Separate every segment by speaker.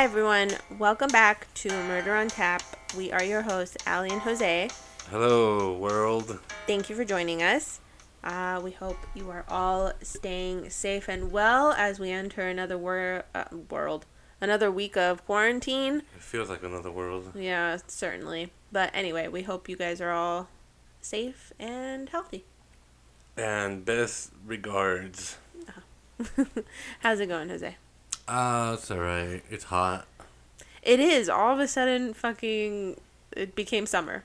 Speaker 1: Hi, everyone. Welcome back to Murder on Tap. We are your hosts, Ali and Jose.
Speaker 2: Hello, world.
Speaker 1: Thank you for joining us. Uh, we hope you are all staying safe and well as we enter another wor- uh, world, another week of quarantine.
Speaker 2: It feels like another world.
Speaker 1: Yeah, certainly. But anyway, we hope you guys are all safe and healthy.
Speaker 2: And best regards.
Speaker 1: How's it going, Jose?
Speaker 2: Ah, it's alright. It's hot.
Speaker 1: It is. All of a sudden, fucking, it became summer.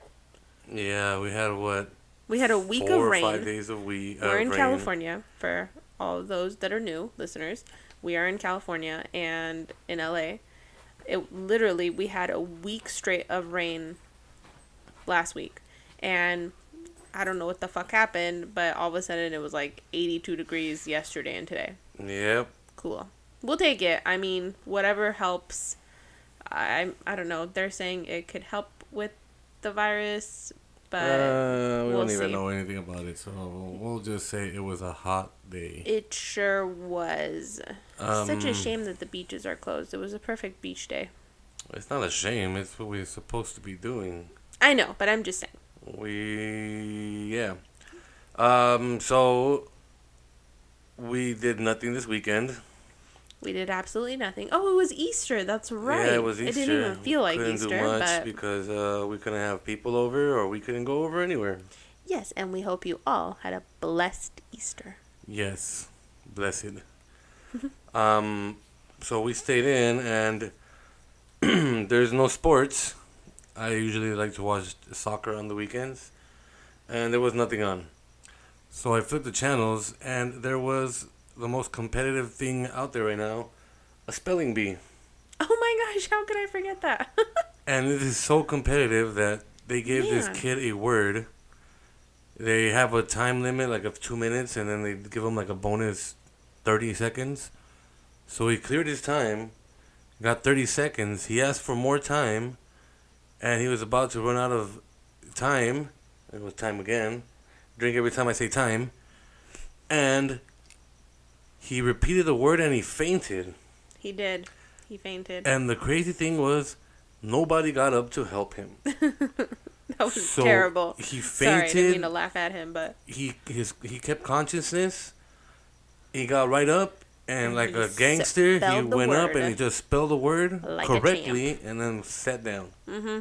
Speaker 2: Yeah, we had what?
Speaker 1: We had a week
Speaker 2: four
Speaker 1: of
Speaker 2: or
Speaker 1: rain.
Speaker 2: five days of week.
Speaker 1: We're
Speaker 2: uh,
Speaker 1: in
Speaker 2: rain.
Speaker 1: California for all those that are new listeners. We are in California and in LA. It literally we had a week straight of rain last week. And I don't know what the fuck happened, but all of a sudden it was like 82 degrees yesterday and today.
Speaker 2: Yep.
Speaker 1: Cool. We'll take it. I mean, whatever helps. I I don't know. They're saying it could help with the virus, but
Speaker 2: uh, we
Speaker 1: we'll
Speaker 2: don't even know anything about it, so we'll just say it was a hot day.
Speaker 1: It sure was. Such a
Speaker 2: Um,
Speaker 1: shame that the beaches are closed. It was a perfect beach day.
Speaker 2: It's not a shame. It's what we're supposed to be doing.
Speaker 1: I know, but I'm just saying.
Speaker 2: We yeah. Um. So we did nothing this weekend.
Speaker 1: We did absolutely nothing. Oh, it was Easter. That's right.
Speaker 2: Yeah, it was Easter.
Speaker 1: It didn't even feel like
Speaker 2: couldn't
Speaker 1: Easter,
Speaker 2: do much
Speaker 1: but
Speaker 2: because uh, we couldn't have people over, or we couldn't go over anywhere.
Speaker 1: yes, and we hope you all had a blessed Easter.
Speaker 2: Yes, blessed. um, so we stayed in, and there's no sports. I usually like to watch soccer on the weekends, and there was nothing on. So I flipped the channels, and there was the most competitive thing out there right now, a spelling bee.
Speaker 1: Oh my gosh, how could I forget that?
Speaker 2: And it is so competitive that they gave this kid a word. They have a time limit, like of two minutes, and then they give him like a bonus 30 seconds. So he cleared his time, got 30 seconds. He asked for more time, and he was about to run out of time. It was time again. Drink every time I say time. And he repeated the word and he fainted.
Speaker 1: he did. He fainted.
Speaker 2: And the crazy thing was, nobody got up to help him.
Speaker 1: that was
Speaker 2: so
Speaker 1: terrible.
Speaker 2: he fainted.
Speaker 1: Sorry, I didn't mean to laugh at him, but
Speaker 2: He his he kept consciousness. He got right up and
Speaker 1: And
Speaker 2: like a gangster, he went up and he just spelled the word
Speaker 1: Like
Speaker 2: correctly and then sat down. Mm-hmm.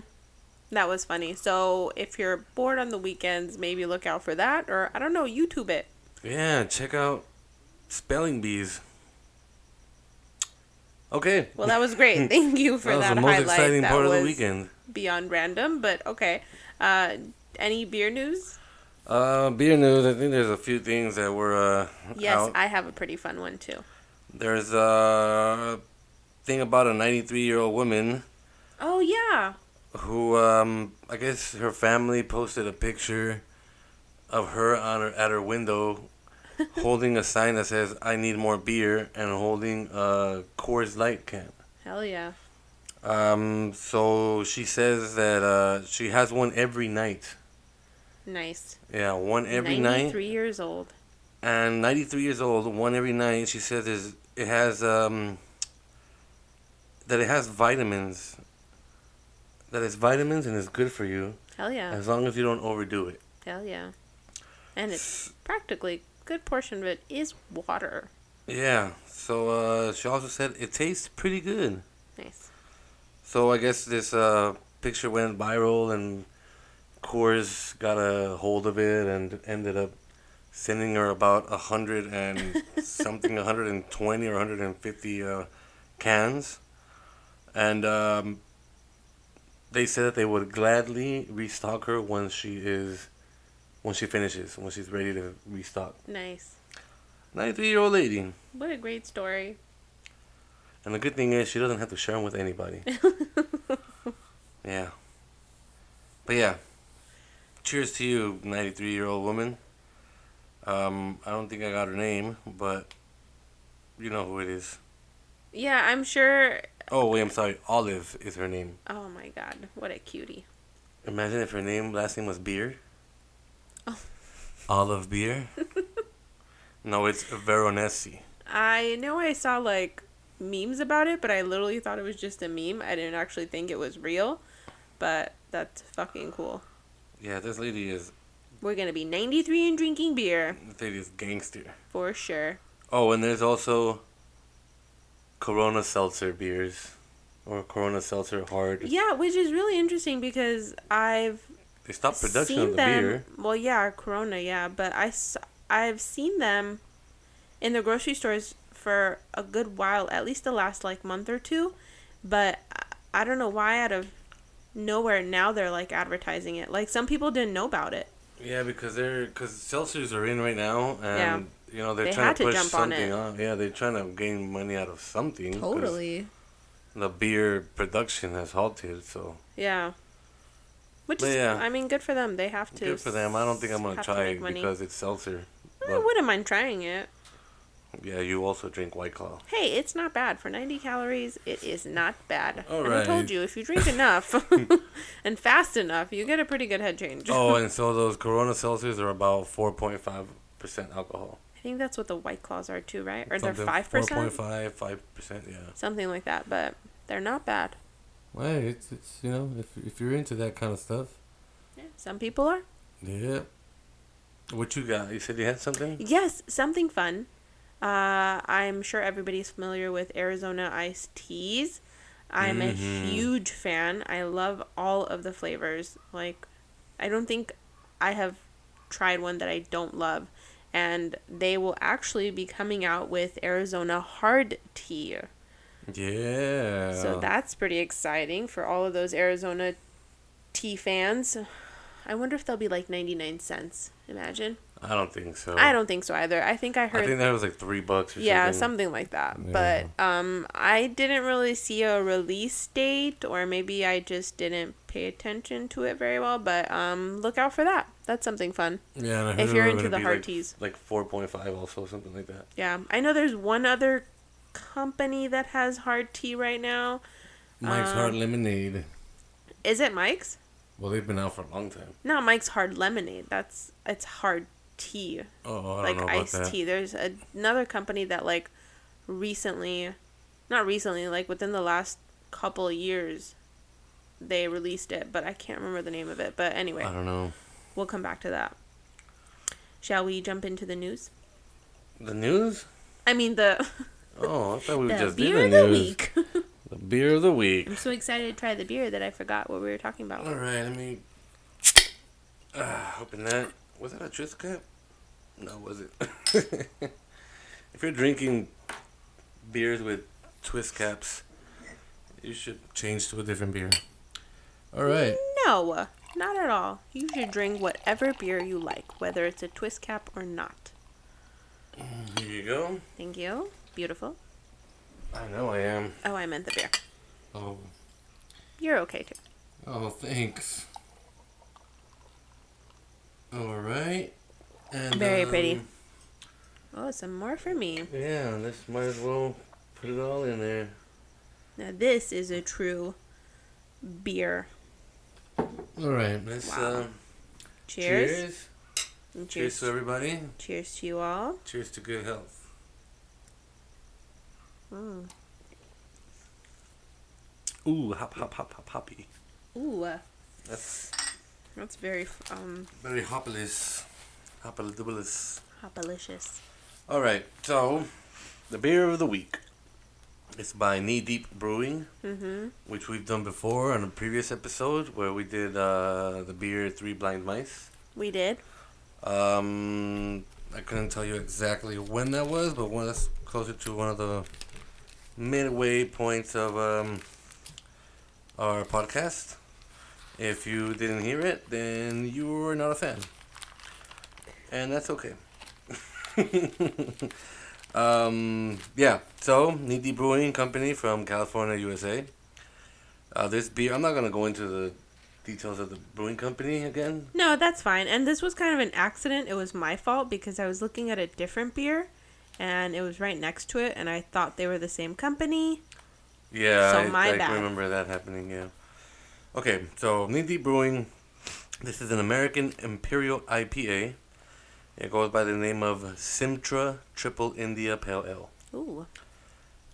Speaker 1: That was funny. So if you're bored on the weekends, maybe look out for that, or I don't know, YouTube it.
Speaker 2: Yeah, check out spelling bees. Okay.
Speaker 1: Well, that was great. Thank you for
Speaker 2: that was
Speaker 1: that,
Speaker 2: the most
Speaker 1: highlight.
Speaker 2: exciting
Speaker 1: that
Speaker 2: part
Speaker 1: was
Speaker 2: of the weekend.
Speaker 1: beyond random, but okay. Uh, any beer news?
Speaker 2: Uh, beer news. I think there's a few things that were uh,
Speaker 1: Yes,
Speaker 2: out.
Speaker 1: I have a pretty fun one too.
Speaker 2: There's a thing about a 93 year old woman
Speaker 1: Oh yeah.
Speaker 2: who um I guess her family posted a picture of her on her at her window holding a sign that says I need more beer and holding a Coors Light can.
Speaker 1: Hell yeah.
Speaker 2: Um so she says that uh she has one every night.
Speaker 1: Nice.
Speaker 2: Yeah, one every night.
Speaker 1: 93 years old.
Speaker 2: And 93 years old, one every night. She says is it has um that it has vitamins. That it's vitamins and it's good for you
Speaker 1: Hell yeah.
Speaker 2: as long as you don't overdo it.
Speaker 1: Hell yeah. And it's practically good portion of it is water.
Speaker 2: Yeah. So uh, she also said it tastes pretty good.
Speaker 1: Nice.
Speaker 2: So I guess this uh, picture went viral and Coors got a hold of it and ended up sending her about a hundred and something, 120 or 150 uh, cans, and um, they said that they would gladly restock her when she is, when she finishes, when she's ready to restock.
Speaker 1: Nice.
Speaker 2: 93 year old lady.
Speaker 1: What a great story.
Speaker 2: And the good thing is, she doesn't have to share them with anybody. yeah. But yeah. Cheers to you, 93 year old woman. Um, I don't think I got her name, but you know who it is.
Speaker 1: Yeah, I'm sure.
Speaker 2: Oh, wait, I'm sorry. Olive is her name.
Speaker 1: Oh my god, what a cutie.
Speaker 2: Imagine if her name, last name was Beer. Olive Beer? no, it's Veronesi.
Speaker 1: I know I saw like memes about it, but I literally thought it was just a meme. I didn't actually think it was real, but that's fucking cool.
Speaker 2: Yeah, this lady is
Speaker 1: We're gonna be 93 and drinking beer
Speaker 2: this lady is gangster.
Speaker 1: for sure.
Speaker 2: Oh, and there's also Corona Seltzer beers, or Corona Seltzer Hard.
Speaker 1: Yeah, which is really interesting because I've
Speaker 2: They stopped production of the
Speaker 1: them.
Speaker 2: beer.
Speaker 1: Well, yeah, Corona, yeah, but I I've seen them in the grocery stores for a good while, at least the last like month or two. But I- don't know why out of nowhere now they're like advertising it. Like some people didn't know about it.
Speaker 2: Yeah, because they're because seltzers are in right now, and you know they're
Speaker 1: They
Speaker 2: trying to push
Speaker 1: on
Speaker 2: something
Speaker 1: it.
Speaker 2: on. Yeah, they're trying to gain money out of something. 'cause The beer production has halted, so
Speaker 1: Yeah. Which
Speaker 2: But
Speaker 1: is,
Speaker 2: yeah.
Speaker 1: I mean, good for them. They have to.
Speaker 2: good for them. I don't think I'm gonna try it
Speaker 1: money.
Speaker 2: because it's seltzer.
Speaker 1: I wouldn't mind trying it.
Speaker 2: yeah, you also drink White Claw.
Speaker 1: Hey, it's not bad for 90 calories. It is not bad.
Speaker 2: All
Speaker 1: and I told you, if you drink enough and fast enough, you get a pretty good head change.
Speaker 2: Oh, and so those Corona seltzers are about four point five percent alcohol.
Speaker 1: I think that's what the White Claws are too, right? Or
Speaker 2: Something-
Speaker 1: they're five percent,
Speaker 2: 4.5, 5 percent. Yeah.
Speaker 1: something like that. But they're not bad.
Speaker 2: Well, it's it's you know if if you're into that kind of stuff.
Speaker 1: Yeah, some people are.
Speaker 2: Yeah. What you got? You said you had something.
Speaker 1: Yes, something fun. Uh, I'm sure everybody's familiar with Arizona iced teas. I'm a
Speaker 2: Mhm.
Speaker 1: huge fan. I love all of the flavors. Like, I don't think I have tried one that I don't love. And they will actually be coming out with Arizona hard tea.
Speaker 2: Yeah.
Speaker 1: So that's pretty exciting for all of those Arizona tea fans. I wonder if they'll be like 99 cents. Imagine.
Speaker 2: I don't think so.
Speaker 1: I don't think so either. I think I heard
Speaker 2: I think that was like three bucks or
Speaker 1: yeah,
Speaker 2: something.
Speaker 1: something like that.
Speaker 2: Yeah.
Speaker 1: But um I didn't really see a release date or maybe I just didn't pay attention to it very well, but um look out for that. That's something fun.
Speaker 2: Yeah, and I heard
Speaker 1: if you're into the hard
Speaker 2: like,
Speaker 1: teas.
Speaker 2: like four point five, also something like that.
Speaker 1: Yeah. I know there's one other company that has hard tea right now.
Speaker 2: Mike's
Speaker 1: Um,
Speaker 2: Hard Lemonade.
Speaker 1: Is it Mike's?
Speaker 2: Well, they've been out for a long time.
Speaker 1: Not Mike's hard lemonade. That's it's hard tea.
Speaker 2: Oh, I
Speaker 1: like
Speaker 2: don't know about
Speaker 1: iced
Speaker 2: that.
Speaker 1: tea. There's a, another company that like recently, not recently, like within the last couple of years, they released it, but I can't remember the name of it. But anyway,
Speaker 2: I don't know.
Speaker 1: we'll come back to that. Shall we jump into the news?
Speaker 2: The news?
Speaker 1: I mean the
Speaker 2: Oh, I thought we
Speaker 1: the
Speaker 2: just
Speaker 1: beer
Speaker 2: did
Speaker 1: of
Speaker 2: the
Speaker 1: the
Speaker 2: news.
Speaker 1: week.
Speaker 2: The beer of the week.
Speaker 1: I'm so excited to try the beer that I forgot what we were talking about.
Speaker 2: All right, let me uh, open that. Was that a twist cap? No, was it? if you're drinking beers with twist caps, you should change to a different beer. All right.
Speaker 1: No, not at all. You should drink whatever beer you like, whether it's a twist cap or not.
Speaker 2: Here you go.
Speaker 1: Thank you. Beautiful.
Speaker 2: I know I am.
Speaker 1: Oh, I meant the beer.
Speaker 2: Oh,
Speaker 1: You're okay too.
Speaker 2: oh, thanks. All right. And
Speaker 1: Very pretty.
Speaker 2: um,
Speaker 1: Oh, some more for me.
Speaker 2: Yeah, let's might as well put it all in there.
Speaker 1: Now this is a true beer.
Speaker 2: All right, let's
Speaker 1: Wow.
Speaker 2: uh,
Speaker 1: Cheers.
Speaker 2: cheers. Cheers
Speaker 1: cheers.
Speaker 2: to everybody.
Speaker 1: Cheers to you all.
Speaker 2: Cheers to good health.
Speaker 1: Mm.
Speaker 2: Ooh, hop, hop, hop, hop, hoppy.
Speaker 1: Ooh,
Speaker 2: That's
Speaker 1: that's very um
Speaker 2: very hoppalicious. Hoppalicious.
Speaker 1: hopalicious.
Speaker 2: All right, so the beer of the week is by Knee Deep Brewing,
Speaker 1: Mm-hmm.
Speaker 2: which we've done before on a previous episode where we did uh, the beer Three Blind Mice.
Speaker 1: We did.
Speaker 2: Um, I couldn't tell you exactly when that was, but one that's closer to one of the midway point of um, our podcast. If you didn't hear it, then you were not a fan, and that's okay. um, yeah. So, Knee Deep Brewing Company from California, USA. Uh, this beer, I'm not gonna go into the details of the brewing company again.
Speaker 1: No, that's fine. And this was kind of an accident. It was my fault because I was looking at a different beer, and it was right next to it, and I thought they were the same company.
Speaker 2: Yeah,
Speaker 1: So
Speaker 2: I,
Speaker 1: my
Speaker 2: I
Speaker 1: bad.
Speaker 2: remember that happening. Yeah. Okay, so Knee Deep Brewing. This is an American Imperial IPA. It goes by the name of Simtra Triple India Pale Ale,
Speaker 1: Ooh.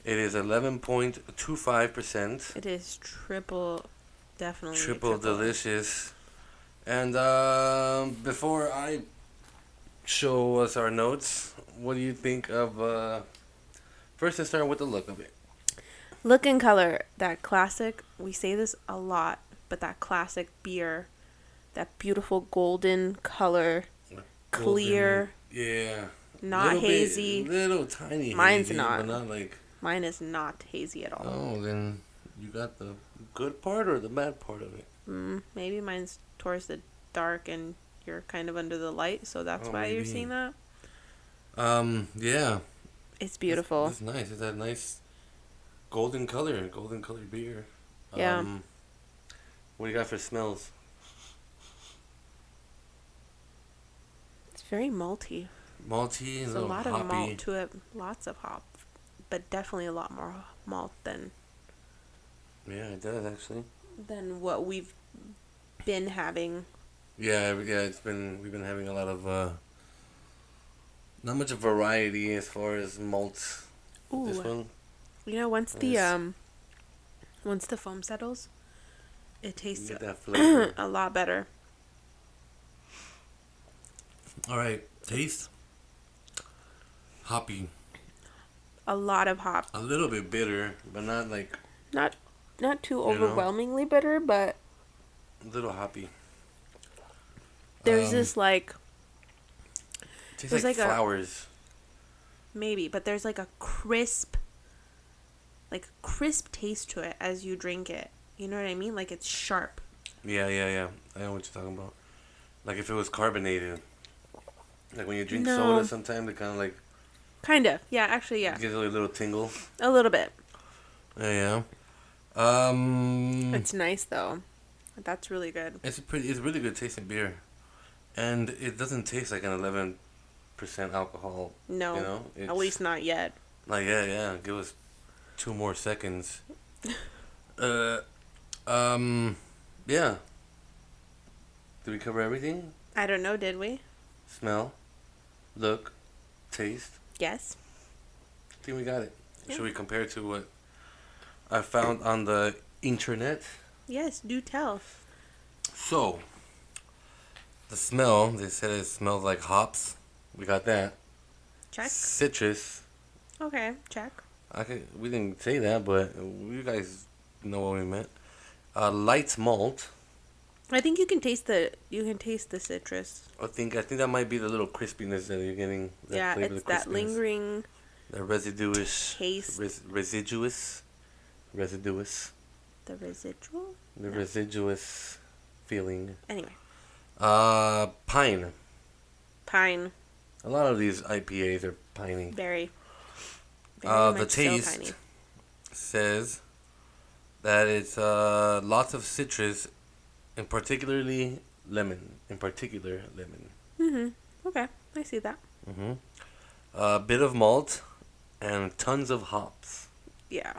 Speaker 2: It is 11.25%.
Speaker 1: It is triple, definitely
Speaker 2: Triple delicious. And um, before I show us our notes, what do you think of. Uh, first, let's start with the look of it.
Speaker 1: Look and color, that classic. We say this a lot, but that classic beer, that beautiful golden color, clear,
Speaker 2: yeah.
Speaker 1: not
Speaker 2: Little bit-
Speaker 1: hazy.
Speaker 2: little tiny.
Speaker 1: Mine's
Speaker 2: hazy,
Speaker 1: not.
Speaker 2: But not like.
Speaker 1: Mine is not hazy at all.
Speaker 2: Oh, then you got the good part or the bad part of it.
Speaker 1: Mm, maybe mine's towards the dark and you're kind of under the light, so that's
Speaker 2: Oh,
Speaker 1: why you're seeing that.
Speaker 2: Um, yeah.
Speaker 1: It's beautiful.
Speaker 2: It's, it's nice. It's that nice golden color, golden colored beer.
Speaker 1: Yeah.
Speaker 2: Um, what do you got for smells?
Speaker 1: It's very malty.
Speaker 2: Malty, a
Speaker 1: There's a lot
Speaker 2: hoppy.
Speaker 1: of malt to it. Lots of hop, but definitely a lot more malt than
Speaker 2: Yeah, it does actually.
Speaker 1: than what we've been having.
Speaker 2: Yeah, yeah. It's been we've been having a lot of uh, not much variety as far as malts. This
Speaker 1: Ooh,
Speaker 2: one,
Speaker 1: you know, once the um, once the foam settles, it tastes
Speaker 2: get that flavor.
Speaker 1: a lot better.
Speaker 2: All right, taste. Hoppy,
Speaker 1: A lot of hop.
Speaker 2: a little bit bitter, but not like
Speaker 1: Not not too
Speaker 2: know?
Speaker 1: overwhelmingly bitter, but
Speaker 2: a little hoppy.
Speaker 1: there's
Speaker 2: Um,
Speaker 1: this like
Speaker 2: Tastes
Speaker 1: there's
Speaker 2: like,
Speaker 1: like a-
Speaker 2: flowers.
Speaker 1: maybe, but there's like a crisp like crisp taste to it as you drink it. You know what I mean? Like it's sharp.
Speaker 2: Yeah, yeah, yeah. I know what you're talking about. Like if it was carbonated. Like when you drink
Speaker 1: No.
Speaker 2: soda, sometimes it kind of like
Speaker 1: Kind of. Yeah, actually yeah.
Speaker 2: gives a little tingle.
Speaker 1: A little bit.
Speaker 2: Yeah, yeah. Um,
Speaker 1: It's nice though. That's really good.
Speaker 2: it's a pretty, it's really good tasting beer, and it doesn't taste like an eleven percent alcohol.
Speaker 1: No.
Speaker 2: You know,
Speaker 1: At least not yet.
Speaker 2: Like yeah, yeah. Give us two more seconds. uh, um, yeah. Did we cover everything?
Speaker 1: I don't know, did we?
Speaker 2: Smell, look, taste.
Speaker 1: Yes.
Speaker 2: I think we got it.
Speaker 1: Yeah.
Speaker 2: Should we compare to what I found on the internet?
Speaker 1: Yes, do tell.
Speaker 2: So, the smell, they said it smells like hops. We got that.
Speaker 1: Check.
Speaker 2: Citrus.
Speaker 1: Okay, check.
Speaker 2: I could, we didn't say that, but you guys know what we meant. Uh, light malt.
Speaker 1: I think you can taste the you can taste the citrus.
Speaker 2: I think I think that might be the little crispiness that you're getting. That
Speaker 1: yeah,
Speaker 2: flavor,
Speaker 1: it's
Speaker 2: the
Speaker 1: that lingering
Speaker 2: The residuous.
Speaker 1: taste.
Speaker 2: Res, residuous. Residuous.
Speaker 1: the residual.
Speaker 2: The
Speaker 1: No.
Speaker 2: residuous feeling.
Speaker 1: Anyway,
Speaker 2: Uh, pine.
Speaker 1: pine,
Speaker 2: A lot of these IPAs are piney.
Speaker 1: very. very
Speaker 2: Uh, the
Speaker 1: so
Speaker 2: taste
Speaker 1: piney.
Speaker 2: says that it's uh, lots of citrus, and particularly lemon. In particular, lemon.
Speaker 1: Mhm. Okay, I see that.
Speaker 2: hmm A bit of malt, and tons of hops.
Speaker 1: Yeah,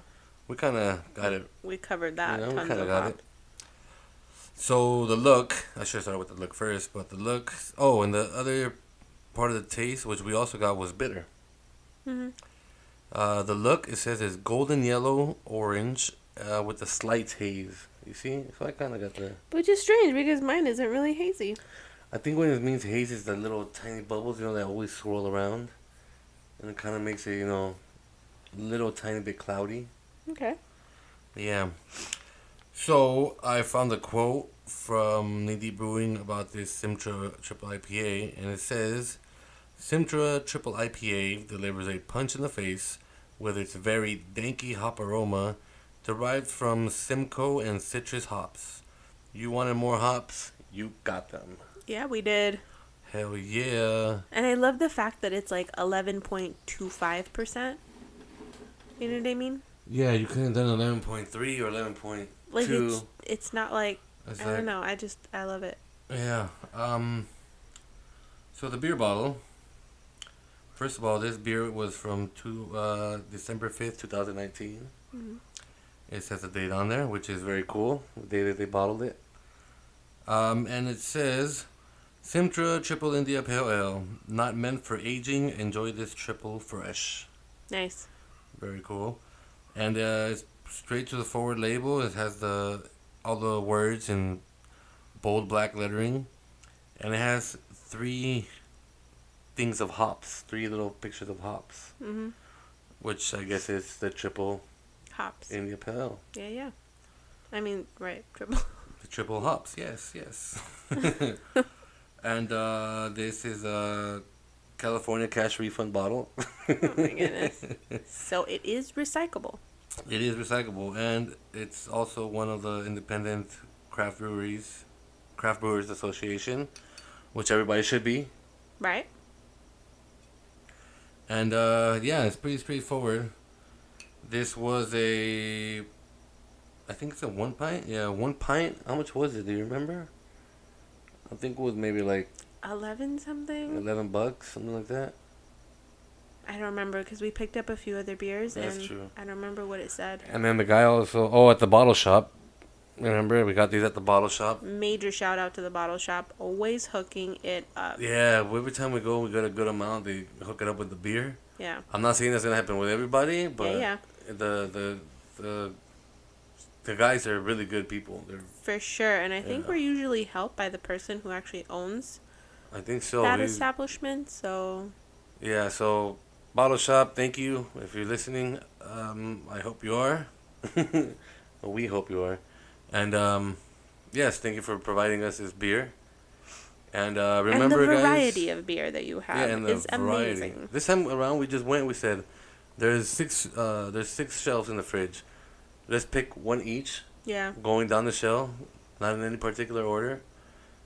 Speaker 2: We kind of got it.
Speaker 1: we covered that.
Speaker 2: you know, we
Speaker 1: Tons
Speaker 2: kind
Speaker 1: of
Speaker 2: got
Speaker 1: hop.
Speaker 2: it. So the look, I should start with the look first, but the look. Oh, and the other part of the taste, which we also got, was bitter.
Speaker 1: Mhm.
Speaker 2: Uh, the look, it says, is golden yellow orange uh, with a slight haze. You see? So I kind of got the.
Speaker 1: Which is strange because mine isn't really hazy.
Speaker 2: I think when it means haze is the little tiny bubbles, you know, that always swirl around. And it kind of makes it, you know, a little tiny bit cloudy.
Speaker 1: Okay.
Speaker 2: Yeah. So I found a quote from Knee Brewing about this Simtra Triple IPA, and it says, "Simtra Triple IPA delivers a punch in the face with its very danky hop aroma, derived from Simcoe and Citra hops. You wanted more hops? You got them.
Speaker 1: Yeah, we did.
Speaker 2: Hell yeah!
Speaker 1: And I love the fact that it's like 11.25%. You know what I mean?
Speaker 2: Yeah, you could have done eleven point three or eleven point
Speaker 1: Like it's it's not like
Speaker 2: It's
Speaker 1: I
Speaker 2: like-
Speaker 1: don't know. I just I love it.
Speaker 2: Yeah. Um. So the beer bottle. First of all, this beer was from two uh, December fifth, two thousand nineteen.
Speaker 1: Mhm.
Speaker 2: It says the date on there, which is very cool. The day that they bottled it. Um, and it says, Simtra Triple India Pale Ale, not meant for aging. Enjoy this triple fresh.
Speaker 1: Nice.
Speaker 2: Very cool. and uh, it's straight to the forward label. It has the all the words in bold black lettering, and it has three things of hops, three little pictures of hops,
Speaker 1: Mm-hmm.
Speaker 2: which I guess is the triple
Speaker 1: Hops.
Speaker 2: India Pale Ale.
Speaker 1: Yeah, yeah. I mean, right, triple.
Speaker 2: The triple hops, yes, yes. and uh, this is a California cash refund bottle.
Speaker 1: oh my goodness. So it is recyclable.
Speaker 2: It is recyclable, and it's also one of the independent craft breweries, craft brewers association, which everybody should be.
Speaker 1: Right?
Speaker 2: And uh, yeah, it's pretty straightforward. This was a, I think it's a one pint. Yeah, one pint. How much was it? Do you remember? I think it was maybe like
Speaker 1: 11 something?
Speaker 2: eleven bucks, something like that.
Speaker 1: I don't remember because we picked up a few other beers
Speaker 2: That's
Speaker 1: and
Speaker 2: true.
Speaker 1: I don't remember what it said.
Speaker 2: And then the guy also, oh, at the bottle shop. Remember, we got these at the bottle shop.
Speaker 1: Major shout out to the bottle shop, always hooking it up.
Speaker 2: Yeah, every time we go, we get a good amount. They hook it up with the beer.
Speaker 1: Yeah.
Speaker 2: I'm not saying that's gonna happen with everybody, but
Speaker 1: yeah, yeah.
Speaker 2: the the the the guys are really good people. They're,
Speaker 1: for sure. And I think
Speaker 2: Yeah.
Speaker 1: we're usually helped by the person who actually owns
Speaker 2: I think so.
Speaker 1: that establishment. So,
Speaker 2: yeah, so bottle shop, thank you if you're listening. Um, I hope you are. we hope you are, and um, yes, thank you for providing us this beer. And uh, remember,
Speaker 1: and the
Speaker 2: guys.
Speaker 1: variety of beer that you have
Speaker 2: Yeah, and the
Speaker 1: is
Speaker 2: variety.
Speaker 1: amazing.
Speaker 2: This time around, we just went. We said, "There's six. Uh, there's six shelves in the fridge. Let's pick one each,
Speaker 1: Yeah.
Speaker 2: going down the shelf, not in any particular order.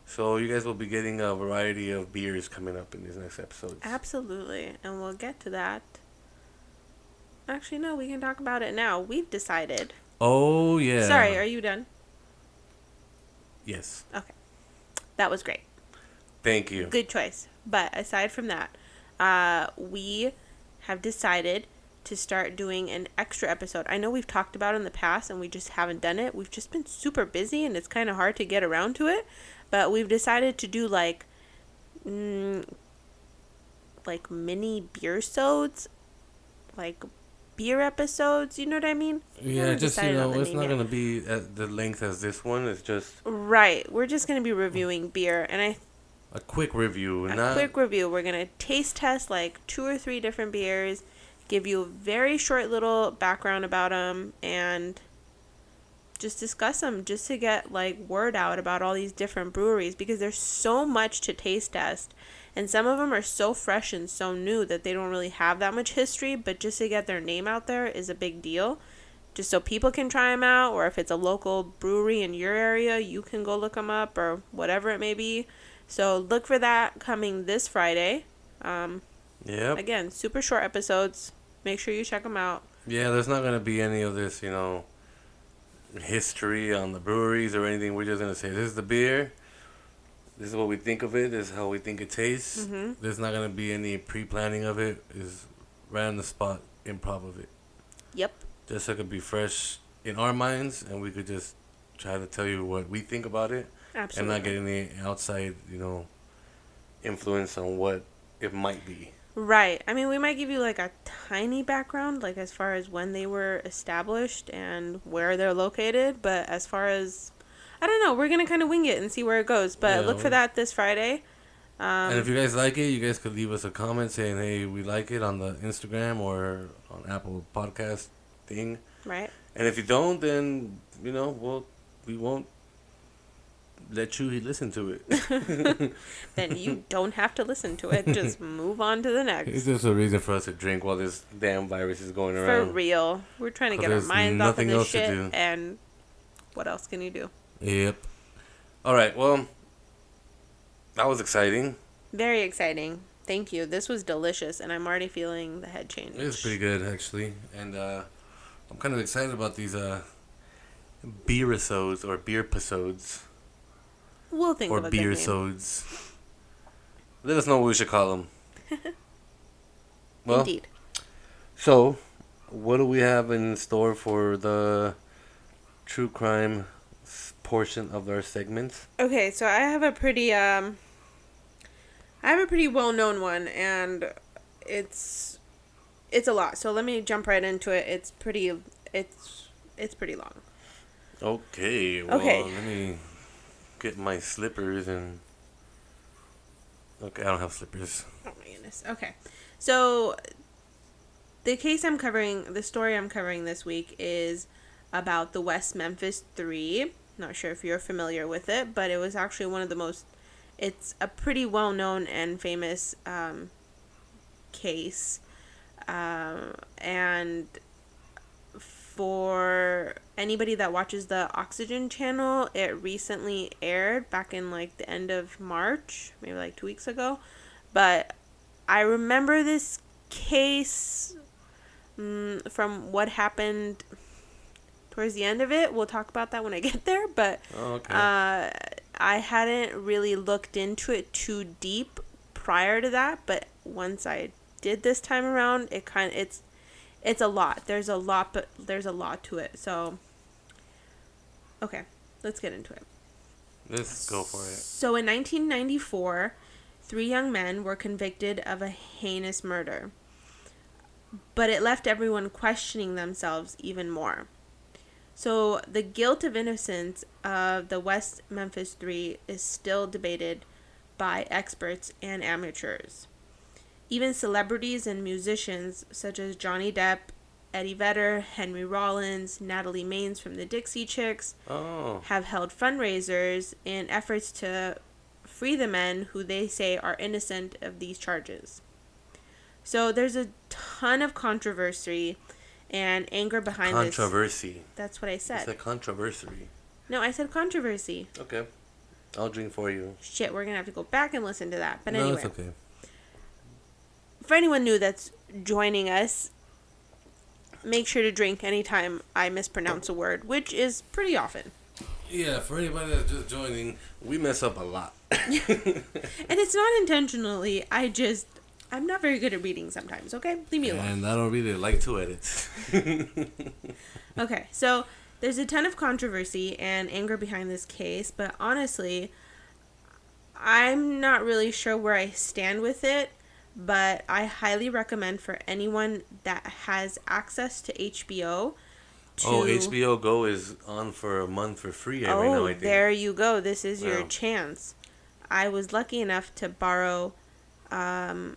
Speaker 2: So you guys will be getting a variety of beers coming up in these next episodes.
Speaker 1: Absolutely. And we'll get to that. Actually, no, we can talk about it now. We've decided.
Speaker 2: Oh yeah.
Speaker 1: Sorry, are you done?
Speaker 2: Yes.
Speaker 1: Okay, that was great.
Speaker 2: Thank you.
Speaker 1: Good choice. But aside from that, uh, we have decided to start doing an extra episode. I know we've talked about it in the past and we just haven't done it. We've just been super busy and it's kind of hard to get around to it. But we've decided to do like, mm, like mini beer sods, like beer episodes. You know what I mean?
Speaker 2: Yeah, just you know, it's not
Speaker 1: yet.
Speaker 2: gonna be at the length as this one. It's just
Speaker 1: Right. We're just gonna be reviewing beer, and I
Speaker 2: a quick review,
Speaker 1: a
Speaker 2: not
Speaker 1: quick review. We're gonna taste test like two or three different beers, give you a very short little background about them, and just discuss them just to get like word out about all these different breweries because there's so much to taste test. And some of them are so fresh and so new that they don't really have that much history, but just to get their name out there is a big deal. Just so people can try them out, or if it's a local brewery in your area, you can go look them up, or whatever it may be. So look for that coming this Friday. Um,
Speaker 2: Yep.
Speaker 1: again, super short episodes. Make sure you check them out.
Speaker 2: Yeah, there's not gonna be any of this, you know, history on the breweries or anything. We're just gonna say this is the beer. This is what we think of it. This is how we think it tastes.
Speaker 1: hmm
Speaker 2: There's not gonna be any pre-planning of it. Is right on the spot improv of it.
Speaker 1: Yep.
Speaker 2: Just so it could be fresh in our minds, and we could just try to tell you what we think about it,
Speaker 1: Absolutely.
Speaker 2: and not get any outside, you know, influence on what it might be.
Speaker 1: Right. I mean, we might give you like a tiny background, like as far as when they were established and where they're located. But as far as, I don't know, we're going to kind of wing it and see where it goes. But
Speaker 2: Yeah,
Speaker 1: look for that this Friday. Um,
Speaker 2: and if you guys like it, you guys could leave us a comment saying, "Hey, we like it" on the Instagram or on Apple Podcast thing.
Speaker 1: right.
Speaker 2: And if you don't, then you know, well, we won't let you listen to it.
Speaker 1: Then you don't have to listen to it. Just move on to the
Speaker 2: it's
Speaker 1: next.
Speaker 2: just a reason for us to drink while this damn virus is going around.
Speaker 1: For real. We're trying to get our minds off of this
Speaker 2: else to
Speaker 1: shit.
Speaker 2: do.
Speaker 1: And what else can you do?
Speaker 2: Yep. All right. Well, that was exciting.
Speaker 1: Very exciting. Thank you. This was delicious, and I'm already feeling the head change.
Speaker 2: It was pretty good actually, and uh, I'm kind of excited about these uh, beer episodes or beer episodes
Speaker 1: We'll think
Speaker 2: or beer sods. Let us know what we should call them. well,
Speaker 1: Indeed.
Speaker 2: so what do we have in store for the true crime portion of our segments?
Speaker 1: Okay, so I have a pretty um I have a pretty well-known one and it's it's a lot. So let me jump right into it. It's pretty it's it's pretty long.
Speaker 2: Okay. Well,
Speaker 1: Okay.
Speaker 2: let me get my slippers and. Okay, I don't have slippers.
Speaker 1: Oh my goodness. Okay. So the case I'm covering, the story I'm covering this week is about the West Memphis 3. Not sure if you're familiar with it, but it was actually one of the most it's a pretty well-known and famous um, case. Um, and for anybody that watches the Oxygen channel, it recently aired back in like the end of March, maybe like two weeks ago. But I remember this case mm, from what happened towards the end of it. We'll talk about that when I get there. But
Speaker 2: Oh, okay.
Speaker 1: uh, I hadn't really looked into it too deep prior to that. But once I did this time around, it kind of it's it's a lot. There's a lot, but there's a lot to it. So okay, let's get into it.
Speaker 2: Let's go for it.
Speaker 1: So in 1994, three young men were convicted of a heinous murder. But it left everyone questioning themselves even more. So the guilt of innocence of the West Memphis Three is still debated by experts and amateurs. Even celebrities and musicians such as Johnny Depp, Eddie Vedder, Henry Rollins, Natalie Maines from the Dixie Chicks,
Speaker 2: Oh.
Speaker 1: have held fundraisers in efforts to free the men who they say are innocent of these charges. So there's a ton of controversy and anger behind this.
Speaker 2: Controversy.
Speaker 1: That's what I said.
Speaker 2: It's a controversy.
Speaker 1: No, I said controversy.
Speaker 2: Okay. I'll drink for you.
Speaker 1: Shit, we're gonna have to go back and listen to that. But
Speaker 2: no,
Speaker 1: anyway,
Speaker 2: it's okay.
Speaker 1: For anyone new that's joining us, make sure to drink anytime I mispronounce a word, which is pretty often.
Speaker 2: Yeah, for anybody that's just joining, we mess up a lot.
Speaker 1: And it's not intentionally. I just I'm not very good at reading sometimes. Okay, leave me alone.
Speaker 2: and I don't really like to edit.
Speaker 1: Okay, so there's a ton of controversy and anger behind this case, but honestly, I'm not really sure where I stand with it. But I highly recommend for anyone that has access to HBO. To,
Speaker 2: oh, HBO Go is on for a month for free right now,
Speaker 1: Oh,
Speaker 2: I think.
Speaker 1: there you go. This is your chance. I was lucky enough to borrow um,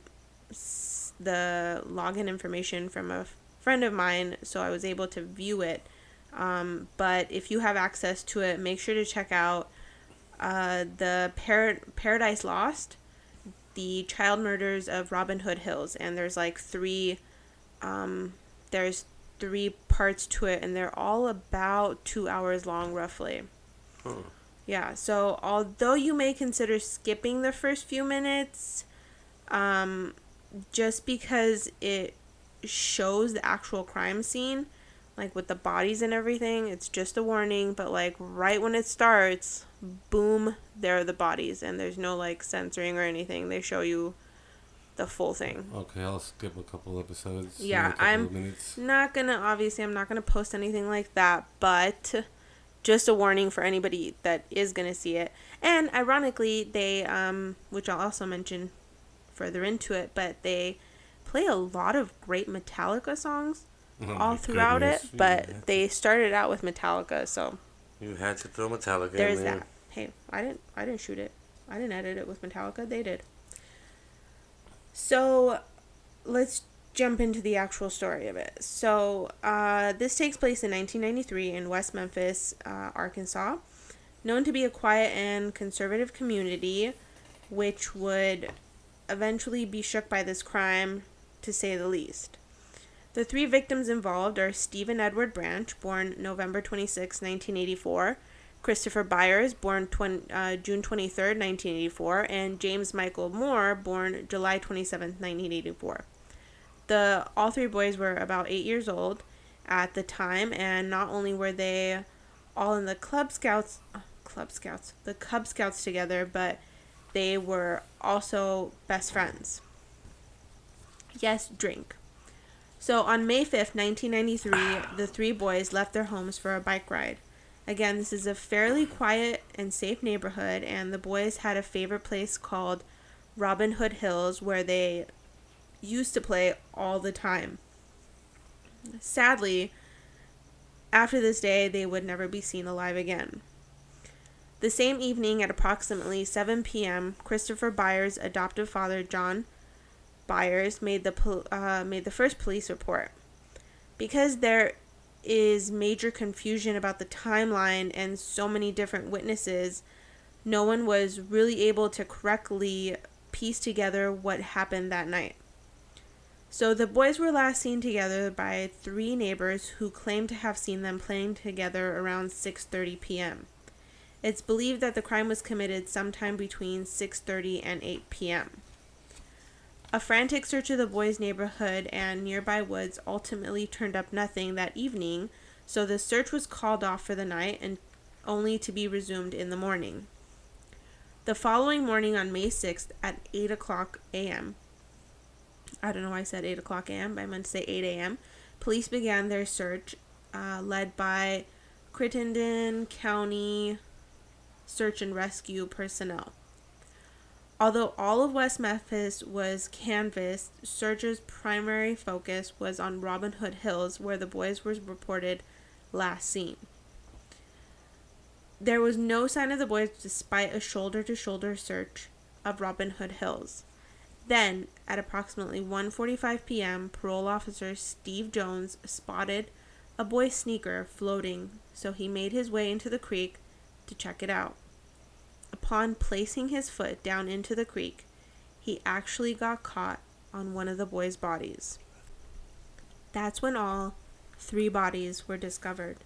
Speaker 1: the login information from a friend of mine, so I was able to view it. Um, but if you have access to it, make sure to check out uh, the Par- Paradise Lost, the child murders of Robin Hood Hills, and there's like three. Um, there's three parts to it, and they're all about two hours long, roughly.
Speaker 2: Huh.
Speaker 1: Yeah, so although you may consider skipping the first few minutes, um, just because it shows the actual crime scene, like with the bodies and everything, it's just a warning. But like right when it starts, boom, there are the bodies, and there's no like censoring or anything. They show you the full thing.
Speaker 2: Okay, I'll skip a couple episodes.
Speaker 1: Yeah,
Speaker 2: couple
Speaker 1: I'm-. Not gonna obviously I'm not gonna post anything like that, but just a warning for anybody that is gonna see it. And ironically, they um, which I'll also mention further into it, but they play a lot of great Metallica songs
Speaker 2: Oh
Speaker 1: all throughout
Speaker 2: goodness,
Speaker 1: it. But
Speaker 2: had-
Speaker 1: they started out with Metallica, so
Speaker 2: You had to throw Metallica
Speaker 1: there's
Speaker 2: in there.
Speaker 1: that. Hey, I didn't I didn't shoot it. I didn't edit it with Metallica. They did. So, let's jump into the actual story of it. So, uh, this takes place in 1993 in West Memphis, uh, Arkansas, known to be a quiet and conservative community, which would eventually be shook by this crime, to say the least. The three victims involved are Steven Edward Branch, born November 26, 1984, Christopher Byers, born 20, uh, June 23, 1984, and James Michael Moore, born July 27, 1984. The all three boys were about 8 years old at the time and not only were they all in the Club Scouts uh, Club Scouts, the Cub Scouts together, but they were also best friends. Yes, drink. So on May 5th, 1993, the three boys left their homes for a bike ride. Again, this is a fairly quiet and safe neighborhood, and the boys had a favorite place called Robin Hood Hills where they used to play all the time. Sadly, After this day, they would never be seen alive again. The same evening, at approximately 7 p.m., Christopher Byers' adoptive father, John Byers, made the pol- uh, made the first police report. Because there is major confusion about the timeline and so many different witnesses, no one was really able to correctly piece together what happened that night. So the boys were last seen together by three neighbors who claimed to have seen them playing together around 6:30 p.m. It's believed that the crime was committed sometime between 6:30 and 8 p.m. A frantic search of the boys' neighborhood and nearby woods ultimately turned up nothing that evening, so the search was called off for the night and only to be resumed in the morning. The following morning on May 6th at 8 o'clock a.m., I don't know why I said 8 o'clock a.m., but I meant to say 8 a.m., police began their search, uh, led by Crittenden County search and rescue personnel. Although all of West Memphis was canvassed, searchers' primary focus was on Robin Hood Hills, where the boys were reported last seen. There was no sign of the boys despite a shoulder to shoulder search of Robin Hood Hills. Then, at approximately 1:45 p.m., parole officer Steve Jones spotted a boy's sneaker floating, so he made his way into the creek to check it out. Upon placing his foot down into the creek, he actually got caught on one of the boys' bodies. That's when all three bodies were discovered.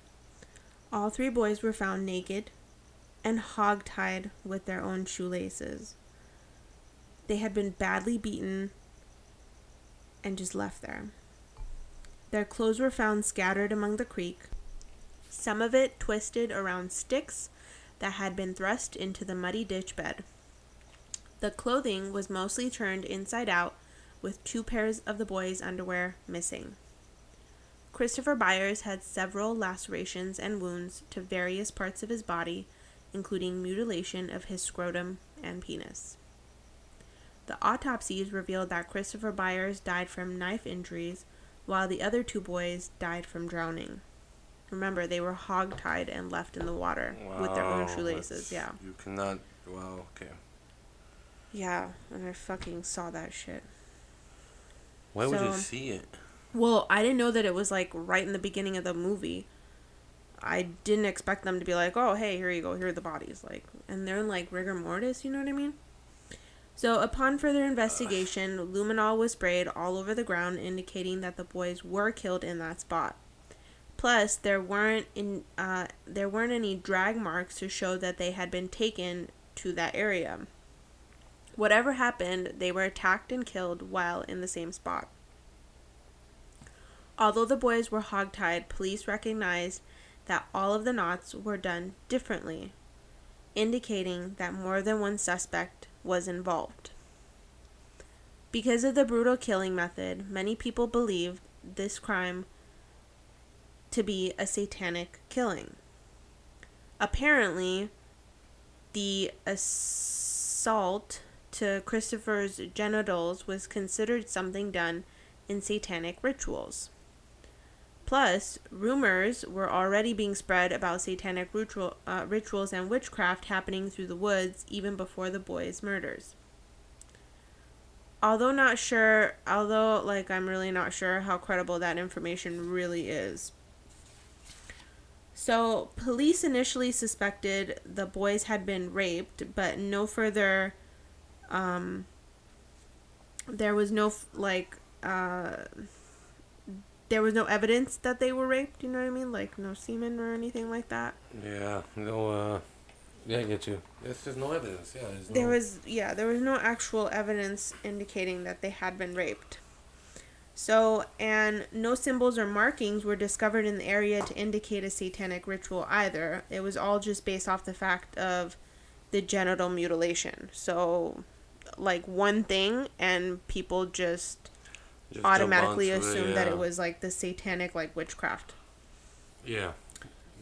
Speaker 1: All three boys were found naked and hog-tied with their own shoelaces. They had been badly beaten and just left there. Their clothes were found scattered among the creek, some of it twisted around sticks that had been thrust into the muddy ditch bed. The clothing was mostly turned inside out, with two pairs of the boys' underwear missing. Christopher Byers had several lacerations and wounds to various parts of his body, including mutilation of his scrotum and penis. The autopsies revealed that Christopher Byers died from knife injuries, while the other two boys died from drowning. Remember, they were hog-tied and left in the water with their own shoelaces. Yeah.
Speaker 2: You cannot. Wow. Okay.
Speaker 1: Yeah, and I fucking saw that shit.
Speaker 2: Why would you see it?
Speaker 1: Well, I didn't know that it was like right in the beginning of the movie. I didn't expect them to be like, "Oh, hey, here you go. Here are the bodies." Like, and they're in like rigor mortis. You know what I mean? So, upon further investigation, luminol was sprayed all over the ground, indicating that the boys were killed in that spot. Plus, there weren't in uh, there weren't any drag marks to show that they had been taken to that area. Whatever happened, they were attacked and killed while in the same spot. Although the boys were hogtied, police recognized that all of the knots were done differently, indicating that more than one suspect was involved. Because of the brutal killing method, many people believed this crime to be a satanic killing. Apparently, the assault to Christopher's genitals was considered something done in satanic rituals. Plus, rumors were already being spread about satanic ritual, uh, rituals and witchcraft happening through the woods even before the boys' murders. Although not sure, although like I'm really not sure how credible that information really is. So, police initially suspected the boys had been raped, but no further um there was no like uh there was no evidence that they were raped, you know what I mean? Like no semen or anything like that.
Speaker 2: Yeah. No. Uh. Yeah, I get you. There's just no evidence. Yeah. There's
Speaker 1: There was yeah, there was no actual evidence indicating that they had been raped. So, and no symbols or markings were discovered in the area to indicate a satanic ritual either. It was all just based off the fact of the genital mutilation. So, like one thing, and people just
Speaker 2: just
Speaker 1: automatically
Speaker 2: onto
Speaker 1: assumed that
Speaker 2: yeah.
Speaker 1: it was like the satanic like witchcraft.
Speaker 2: Yeah.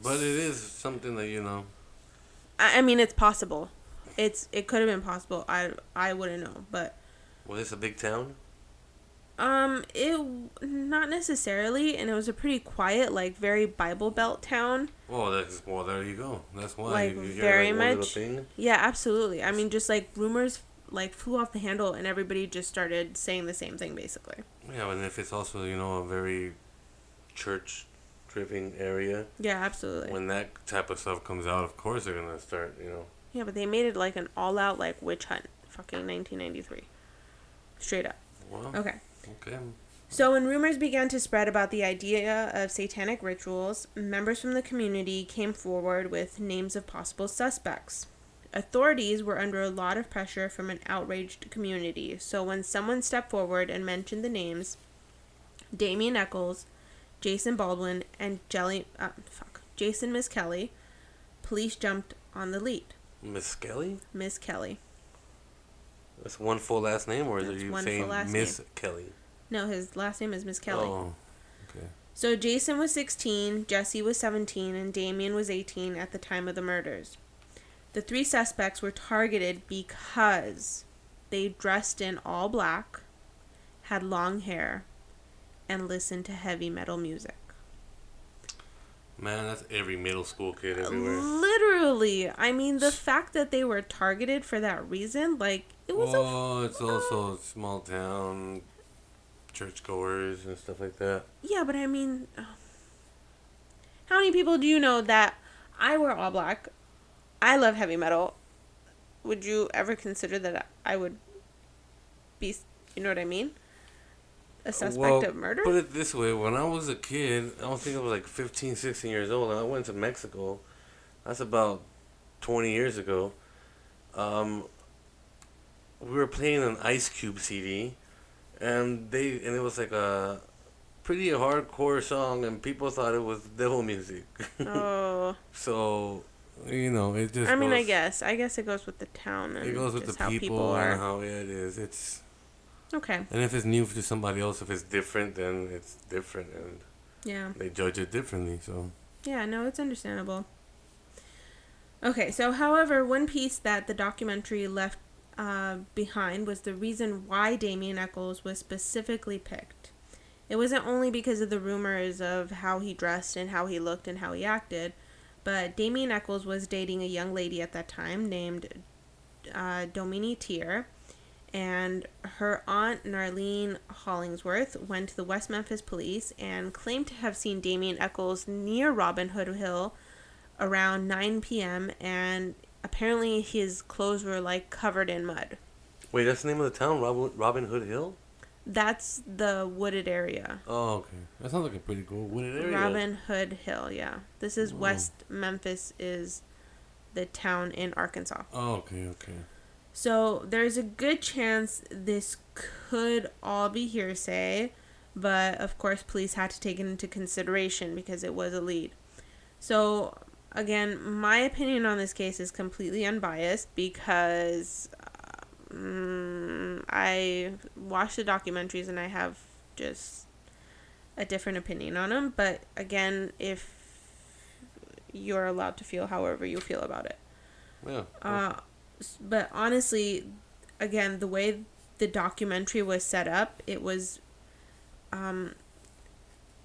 Speaker 2: But it is something that you know.
Speaker 1: I, I mean, it's possible. It's it could have been possible. I I wouldn't know, but
Speaker 2: Well, it's a big town.
Speaker 1: Um, it not necessarily, and it was a pretty quiet, like very Bible Belt town.
Speaker 2: Well, that's well. There you go. That's why.
Speaker 1: Like,
Speaker 2: you, you hear,
Speaker 1: very
Speaker 2: like, one
Speaker 1: much-. Yeah, absolutely. I mean, just like rumors like flew off the handle, and everybody just started saying the same thing, basically.
Speaker 2: Yeah, and if it's also you know a very church-driven area,
Speaker 1: Yeah, absolutely.
Speaker 2: when that type of stuff comes out, of course they're gonna start. You know.
Speaker 1: Yeah, but they made it like an all-out like witch hunt, fucking 1993, straight up. Okay.
Speaker 2: Okay.
Speaker 1: So, when rumors began to spread about the idea of satanic rituals, members from the community came forward with names of possible suspects. Authorities were under a lot of pressure from an outraged community, so when someone stepped forward and mentioned the names Damien Echols, Jason Baldwin, and Jelly, uh, fuck, Jason Misskelley, police jumped on the lead.
Speaker 2: Miss Kelly.
Speaker 1: Miss Kelly.
Speaker 2: That's one full last name, or are
Speaker 1: That's
Speaker 2: you saying Miss Kelly?
Speaker 1: No, his last name is Misskelley.
Speaker 2: Oh. Okay.
Speaker 1: So Jason was 16, Jesse was 17, and Damien was 18 at the time of the murders. The three suspects were targeted because they dressed in all black, had long hair, and listened to heavy metal music.
Speaker 2: Man, that's every middle school kid everywhere.
Speaker 1: Literally, I mean, the fact that they were targeted for that reason, like, it was a.
Speaker 2: well, it's also a small town, churchgoers and stuff like that.
Speaker 1: Yeah, but I mean, uh, how many people do you know that I wear all black? I love heavy metal. Would you ever consider that I would be, you know what I mean? A suspect
Speaker 2: Well,
Speaker 1: of murder?
Speaker 2: Put it this way: when I was a kid, I don't think I was like 15, 16 years old. And I went to Mexico. That's about twenty years ago. Um, we were playing an Ice Cube CD, and they and it was like a pretty hardcore song, and people thought it was devil music.
Speaker 1: oh,
Speaker 2: so you know, it just.
Speaker 1: I mean, I guess. I guess it goes with the town and
Speaker 2: It goes with the people,
Speaker 1: people are.
Speaker 2: and how yeah, it is. It's
Speaker 1: Okay,
Speaker 2: and if it's new to somebody else, if it's different, then it's different, and
Speaker 1: yeah.
Speaker 2: they judge it differently. So
Speaker 1: Yeah, no, it's understandable. Okay, so however, one piece that the documentary left uh, behind was the reason why Damien Echols was specifically picked. It wasn't only because of the rumors of how he dressed and how he looked and how he acted, but Damien Echols was dating a young lady at that time named uh, Domini Teer, and her aunt Narlene Hollingsworth went to the West Memphis police and claimed to have seen Damien Echols near Robin Hood Hill around 9 p.m. and apparently his clothes were like covered in mud.
Speaker 2: wait, that's the name of the town, Robin, Robin Hood Hill.
Speaker 1: That's the wooded area.
Speaker 2: Oh, okay. That sounds like a pretty cool wooded area.
Speaker 1: Robin Hood Hill, yeah. This is
Speaker 2: Oh.
Speaker 1: West Memphis is the town in Arkansas.
Speaker 2: Oh, okay, okay.
Speaker 1: So there's a good chance this could all be hearsay, but of course police had to take it into consideration because it was a lead. So again, my opinion on this case is completely unbiased because um, I watched the documentaries and I have just a different opinion on them. But again, if you're allowed to feel however you feel about it.
Speaker 2: Yeah.
Speaker 1: Uh, but honestly, again, the way the documentary was set up, it was, um,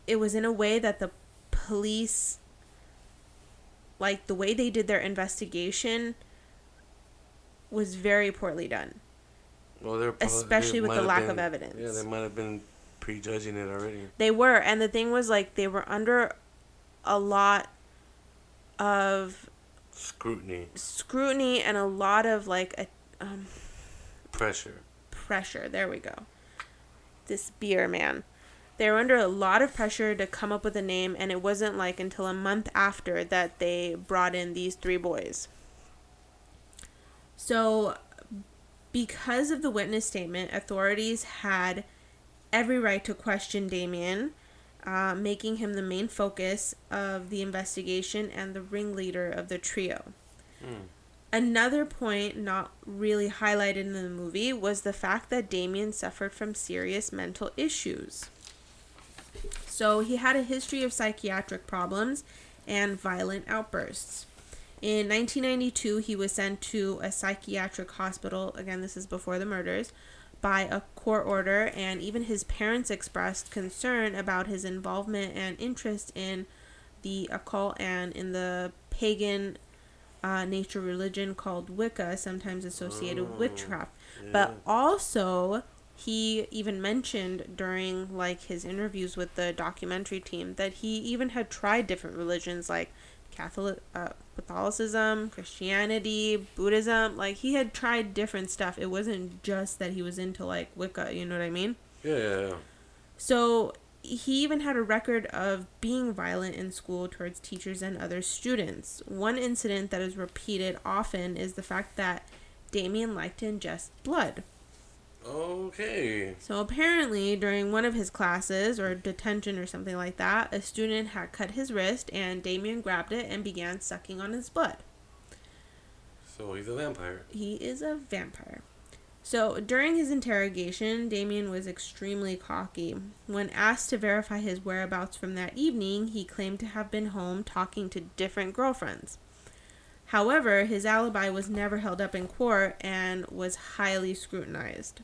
Speaker 1: it was in a way that the police, like the way they did their investigation, was very poorly done.
Speaker 2: well, they're probably-
Speaker 1: especially
Speaker 2: they
Speaker 1: with the lack of evidence.
Speaker 2: Yeah, they might have been prejudging it already.
Speaker 1: They were, and the thing was like they were under a lot of
Speaker 2: Scrutiny,
Speaker 1: scrutiny and a lot of like a um,
Speaker 2: pressure.
Speaker 1: pressure. There we go. This beer man. They were under a lot of pressure to come up with a name, and it wasn't like until a month after that they brought in these three boys. So, because of the witness statement, authorities had every right to question Damien, uh, making him the main focus of the investigation and the ringleader of the trio.
Speaker 2: Hmm.
Speaker 1: Another point not really highlighted in the movie was the fact that Damien suffered from serious mental issues. So he had a history of psychiatric problems and violent outbursts. In 1992, he was sent to a psychiatric hospital. Again, this is before the murders. By a court order, and even his parents expressed concern about his involvement and interest in the occult and in the pagan uh, nature religion called Wicca, sometimes associated with
Speaker 2: Oh,
Speaker 1: witchcraft.
Speaker 2: Yeah.
Speaker 1: But also, he even mentioned during like his interviews with the documentary team that he even had tried different religions like Catholic, uh, Catholicism, Christianity, Buddhism. Like he had tried different stuff. It wasn't just that he was into like Wicca. You know what I mean?
Speaker 2: yeah, yeah, yeah.
Speaker 1: So he even had a record of being violent in school towards teachers and other students. One incident that is repeated often is the fact that Damien liked to ingest blood.
Speaker 2: Okay.
Speaker 1: So apparently, during one of his classes or detention or something like that, a student had cut his wrist and Damien grabbed it and began sucking on his blood.
Speaker 2: So he's a vampire.
Speaker 1: He is a vampire. So during his interrogation, Damien was extremely cocky. When asked to verify his whereabouts from that evening, he claimed to have been home talking to different girlfriends. However, his alibi was never held up in court and was highly scrutinized.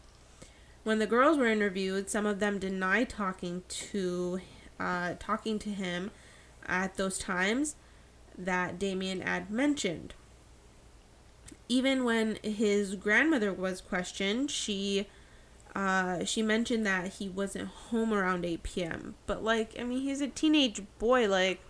Speaker 1: When the girls were interviewed, some of them denied talking to uh, talking to him at those times that Damien had mentioned even when his grandmother was questioned, she uh, she mentioned that he wasn't home around 8 p.m. But like, I mean, he's a teenage boy. Like,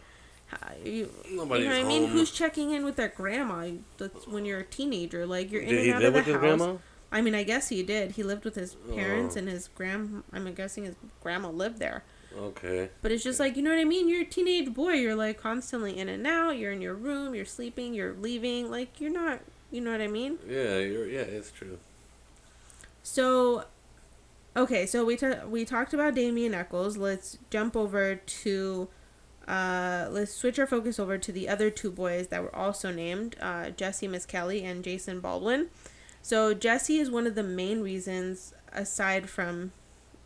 Speaker 1: how- you,
Speaker 2: Nobody's
Speaker 1: you know what I mean? Who's checking in with their grandma? That's when you're a teenager. Like, you're in
Speaker 2: Did
Speaker 1: and out of the
Speaker 2: with his
Speaker 1: house. I mean, I guess he did. He lived with his parents,
Speaker 2: Oh.
Speaker 1: and his grand. I'm guessing his grandma lived there.
Speaker 2: Okay.
Speaker 1: But it's just like you know what I mean. You're a teenage boy. You're like constantly in and out. You're in your room. You're sleeping. You're leaving. Like you're not. You know what I mean?
Speaker 2: Yeah, you're, yeah, it's true.
Speaker 1: So, okay, so we ta- we talked about Damien Echols. Let's jump over to, uh, let's switch our focus over to the other two boys that were also named, uh, Jesse Misskelley and Jason Baldwin. So Jesse is one of the main reasons, aside from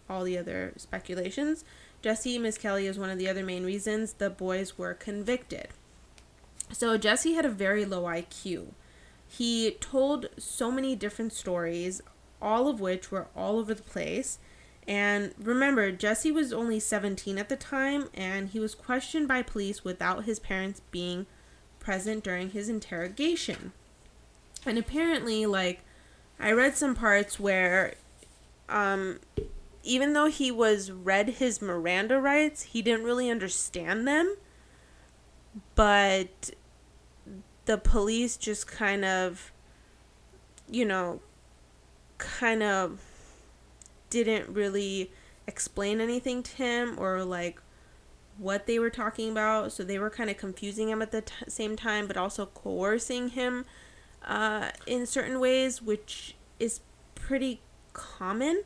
Speaker 1: all the other speculations. Jesse Misskelley is one of the other main reasons the boys were convicted. So Jesse had a very low IQ. He told so many different stories, all of which were all over the place. And remember, Jesse was only 17 at the time, and he was questioned by police without his parents being present during his interrogation. And apparently, like, I read some parts where, um, even though he was read his Miranda rights, he didn't really understand them. But the police just kind of, you know, kind of didn't really explain anything to him or like what they were talking about. So they were kind of confusing him at the t- same time, but also coercing him uh, in certain ways, which is pretty common.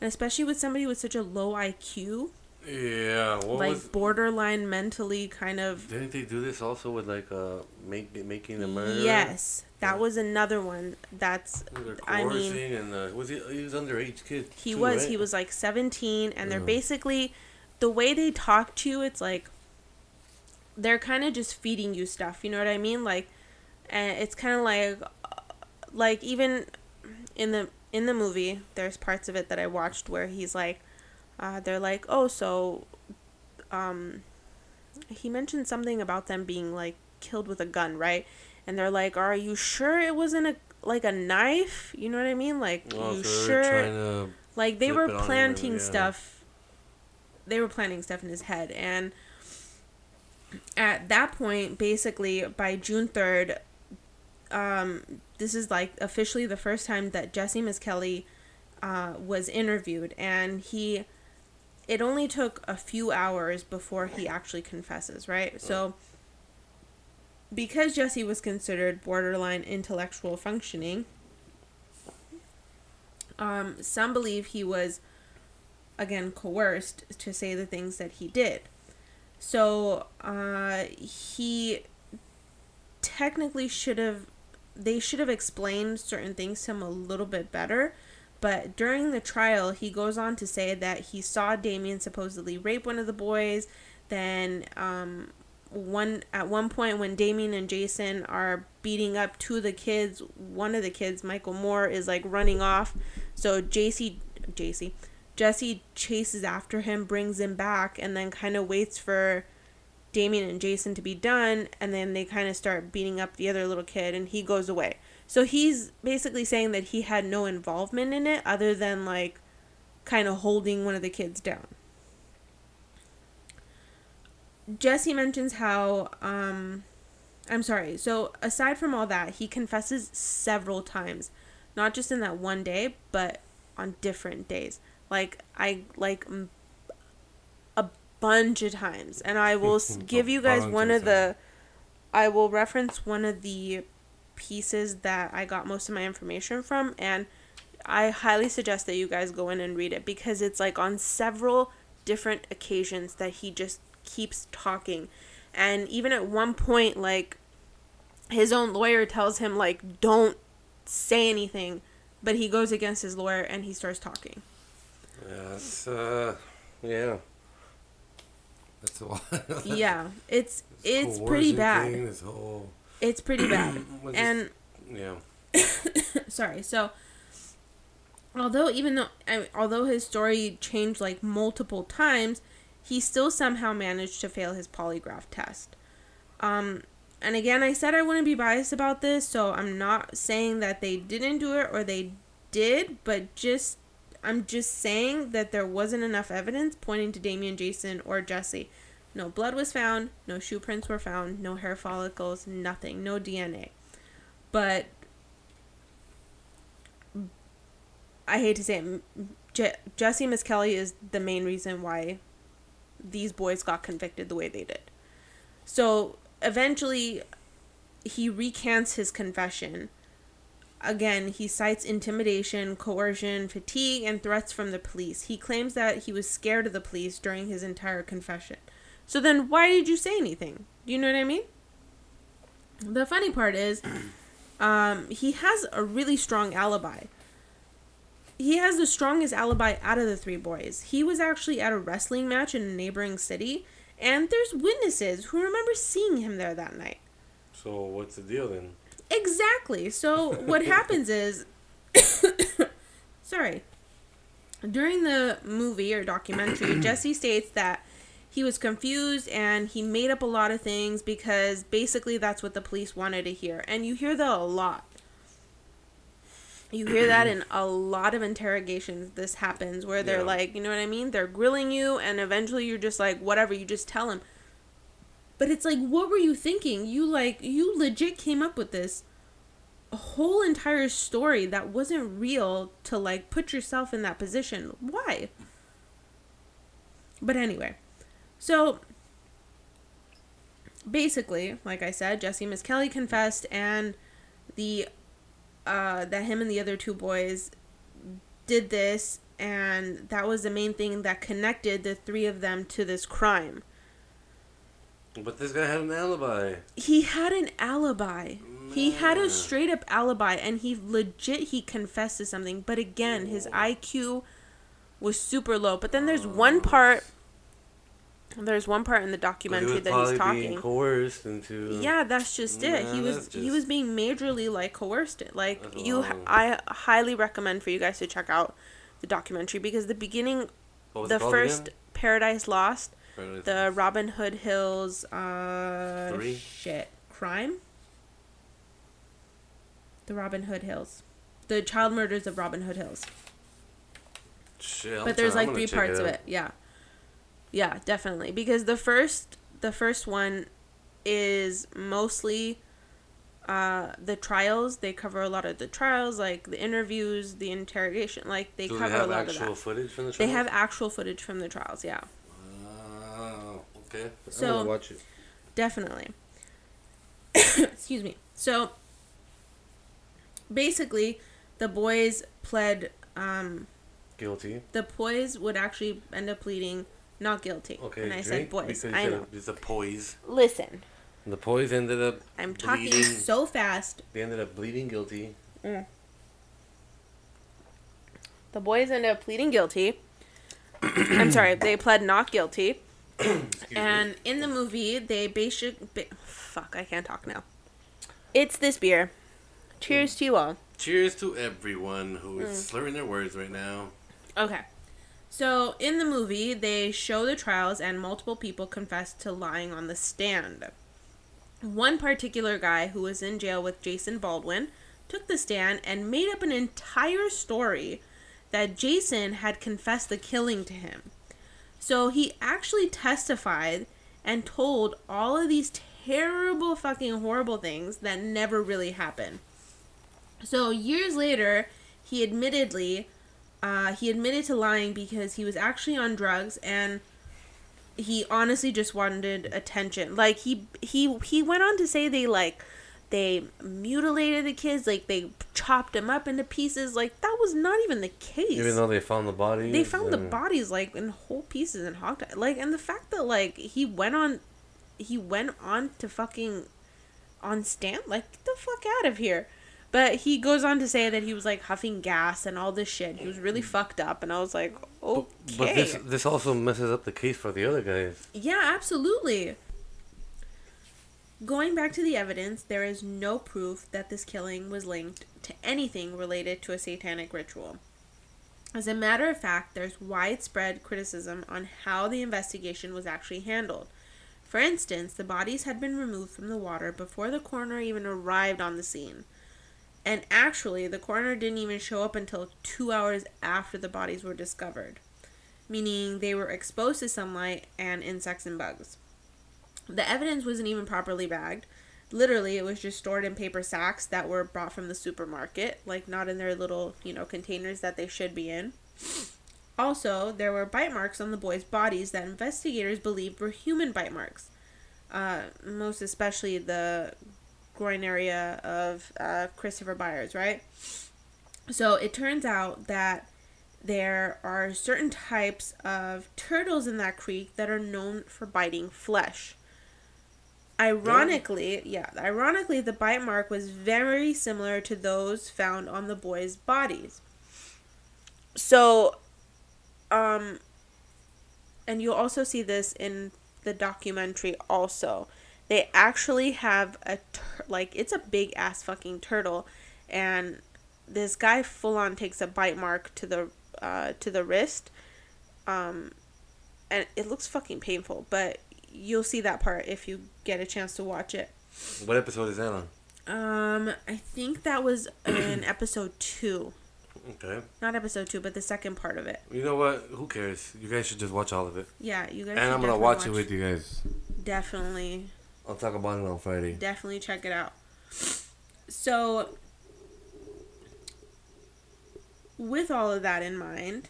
Speaker 1: And especially with somebody with such a low IQ,
Speaker 2: Yeah. What
Speaker 1: like
Speaker 2: was?
Speaker 1: borderline mentally kind of.
Speaker 2: Didn't they do this also with like uh make, making a murder?
Speaker 1: Yes, that was another one. That's
Speaker 2: They're
Speaker 1: I mean-
Speaker 2: coercing and uh, was he? He was underage kid.
Speaker 1: he
Speaker 2: too,
Speaker 1: was
Speaker 2: right?
Speaker 1: he was like 17 and they're basically the way they talk to you it's like they're kind of just feeding you stuff you know what i mean like and it's kind of like like even in the in the movie there's parts of it that i watched where he's like uh, they're like oh so um he mentioned something about them being like killed with a gun right and they're like are you sure it wasn't a like a knife you know what i mean like
Speaker 2: Oh,
Speaker 1: you sure
Speaker 2: they're trying to.
Speaker 1: like they were
Speaker 2: on him,
Speaker 1: planting
Speaker 2: yeah.
Speaker 1: stuff they were planting stuff in his head and at that point basically by june 3rd um this is like officially the first time that jesse Misskelley uh, was interviewed and he it only took a few hours before he actually confesses right? So because jesse was considered borderline intellectual functioning um, some believe he was again coerced to say the things that he did. So uh, he technically should have they should have explained certain things to him a little bit better but during the trial he goes on to say that he saw damien supposedly rape one of the boys. Then um, one at one point when damien and jason are beating up two of the kids one of the kids michael moore is like running off. So JC, JC, Jesse chases after him, brings him back, and then kind of waits for Damien and Jason to be done, and then they kind of start beating up the other little kid, and he goes away. So he's basically saying that he had no involvement in it other than like kind of holding one of the kids down. Jesse mentions how um I'm sorry. So aside from all that, he confesses several times, not just in that one day, but on different days. Like I like bunch of times, and I will give you guys one of the. I will reference one of the pieces that I got most of my information from, and I highly suggest that you guys go in and read it because it's like on several different occasions that he just keeps talking. And even at one point, like, his own lawyer tells him, like, don't say anything. But he goes against his lawyer and he starts talking.
Speaker 2: It's, uh, yeah. That's a lot.
Speaker 1: Yeah, it's it's pretty bad.
Speaker 2: thing, whole,
Speaker 1: It's pretty bad. And
Speaker 2: yeah.
Speaker 1: sorry. So, although even though I, although his story changed like multiple times, he still somehow managed to fail his polygraph test. Um, and again, I said I wouldn't be biased about this, so I'm not saying that they didn't do it or they did, but just I'm just saying that there wasn't enough evidence pointing to Damien, Jason, or Jesse. No blood was found, no shoe prints were found, no hair follicles, nothing, no DNA. But I hate to say it, Je- Jesse Misskelley is the main reason why these boys got convicted the way they did. So eventually, he recants his confession. Again, he cites intimidation, coercion, fatigue, and threats from the police. He claims that he was scared of the police during his entire confession. So then, why did you say anything? Do you know what I mean? The funny part is, um, he has a really strong alibi he has the strongest alibi out of the three boys. He was actually at a wrestling match in a neighboring city, and there's witnesses who remember seeing him there that night.
Speaker 2: So what's the deal then?
Speaker 1: Exactly. So what happens is sorry. During the movie or documentary, Jesse states that he was confused and he made up a lot of things because basically that's what the police wanted to hear. And you hear that a lot. You hear that in a lot of interrogations. This happens where they're
Speaker 2: Yeah.
Speaker 1: like, you know what I mean? They're grilling you, and eventually you're just like, whatever, you just tell them. But it's like, what were you thinking? You like, you legit came up with this whole entire story that wasn't real to like put yourself in that position. Why? But anyway, so basically, like I said, Jesse Misskelley confessed, and the uh, that him and the other two boys did this, and that was the main thing that connected the three of them to this crime.
Speaker 2: But this guy had an alibi.
Speaker 1: He had an alibi. He had a straight up alibi, and he legit he confessed to something. But again, his IQ was super low. But then there's oh, one part. There's one part in the documentary that he's
Speaker 2: probably being
Speaker 1: talking.
Speaker 2: coerced into.
Speaker 1: Yeah, that's just it. He was
Speaker 2: that's
Speaker 1: he was being majorly like coerced. Like
Speaker 2: That's
Speaker 1: you. I highly recommend for you guys to check out the documentary because the beginning, the first
Speaker 2: again?
Speaker 1: Paradise Lost, the. Robin Hood Hills, uh,
Speaker 2: Three?
Speaker 1: shit, crime. The Robin Hood Hills, the child murders of Robin Hood Hills.
Speaker 2: Shit,
Speaker 1: but there's like three parts of it. Yeah, yeah, definitely. Because the first, the first one, is mostly, uh, the trials. They cover a lot of the trials, like the interviews, the interrogation. Like they
Speaker 2: Do
Speaker 1: cover
Speaker 2: they
Speaker 1: a lot of
Speaker 2: actual
Speaker 1: that.
Speaker 2: footage from the
Speaker 1: trials?
Speaker 2: They
Speaker 1: have actual footage from the trials. Yeah.
Speaker 2: Okay. I'm
Speaker 1: So-
Speaker 2: gonna watch it.
Speaker 1: Definitely. Excuse me. So basically, the boys pled. Um,
Speaker 2: Guilty.
Speaker 1: the boys would actually end up pleading not guilty.
Speaker 2: Okay.
Speaker 1: and I said boys.
Speaker 2: because
Speaker 1: I know.
Speaker 2: said It's a poise.
Speaker 1: Listen,
Speaker 2: The poise ended up.
Speaker 1: I'm talking so fast.
Speaker 2: They ended up bleeding guilty.
Speaker 1: The boys ended up pleading guilty. I'm sorry, they pled not guilty. And
Speaker 2: me.
Speaker 1: in the movie, they basic. Ba- fuck, I can't talk now. It's this beer. Cheers to you all.
Speaker 2: Cheers to everyone who is
Speaker 1: Mm.
Speaker 2: slurring their words right now.
Speaker 1: Okay. So in the movie, they show the trials and multiple people confess to lying on the stand. One particular guy who was in jail with Jason Baldwin took the stand and made up an entire story that Jason had confessed the killing to him. So he actually testified and told all of these terrible, fucking horrible things that never really happened. So years later, he admittedly uh, he admitted to lying because he was actually on drugs and he honestly just wanted attention. Like he he he went on to say they like they mutilated the kids, like they chopped them up into pieces. Like that was not even the case.
Speaker 2: Even though they found the body.
Speaker 1: they found the bodies like in whole pieces and hog like and the fact that like he went on he went on to fucking on stand like get the fuck out of here but he goes on to say that he was like huffing gas and all this shit he was really mm. fucked up and i was like okay
Speaker 2: But, but this this also messes up the case for the other guys.
Speaker 1: yeah, absolutely. Going back to the evidence, there is no proof that this killing was linked to anything related to a satanic ritual. As a matter of fact, there's widespread criticism on how the investigation was actually handled. For instance, the bodies had been removed from the water before the coroner even arrived on the scene. And actually, the coroner didn't even show up until two hours after the bodies were discovered meaning they were exposed to sunlight and insects and bugs. The evidence wasn't even properly bagged. Literally, it was just stored in paper sacks that were brought from the supermarket, like not in their little, you know, containers that they should be in. Also, there were bite marks on the boys' bodies that investigators believed were human bite marks. Uh, most especially the groin area of uh, Christopher Byers, right? So it turns out that there are certain types of turtles in that creek that are known for biting flesh. Ironically, yeah, ironically, the bite mark was very similar to those found on the boys' bodies. So, um, and you'll also see this in the documentary also. They actually have a, tur- like, it's a big ass fucking turtle, and this guy full on takes a bite mark to the uh, to the wrist, um, and it looks fucking painful. But you'll see that part if you get a chance to watch it.
Speaker 2: What episode is that on?
Speaker 1: Um, I think that was in episode two,
Speaker 2: Okay.
Speaker 1: not episode two, but the second part of it.
Speaker 2: You know what? Who cares? You guys should just watch all of it.
Speaker 1: Yeah, you guys.
Speaker 2: And I'm gonna
Speaker 1: definitely
Speaker 2: watch, it with you guys.
Speaker 1: Definitely,
Speaker 2: I'll talk about it on Friday.
Speaker 1: definitely check it out. So, with all of that in mind,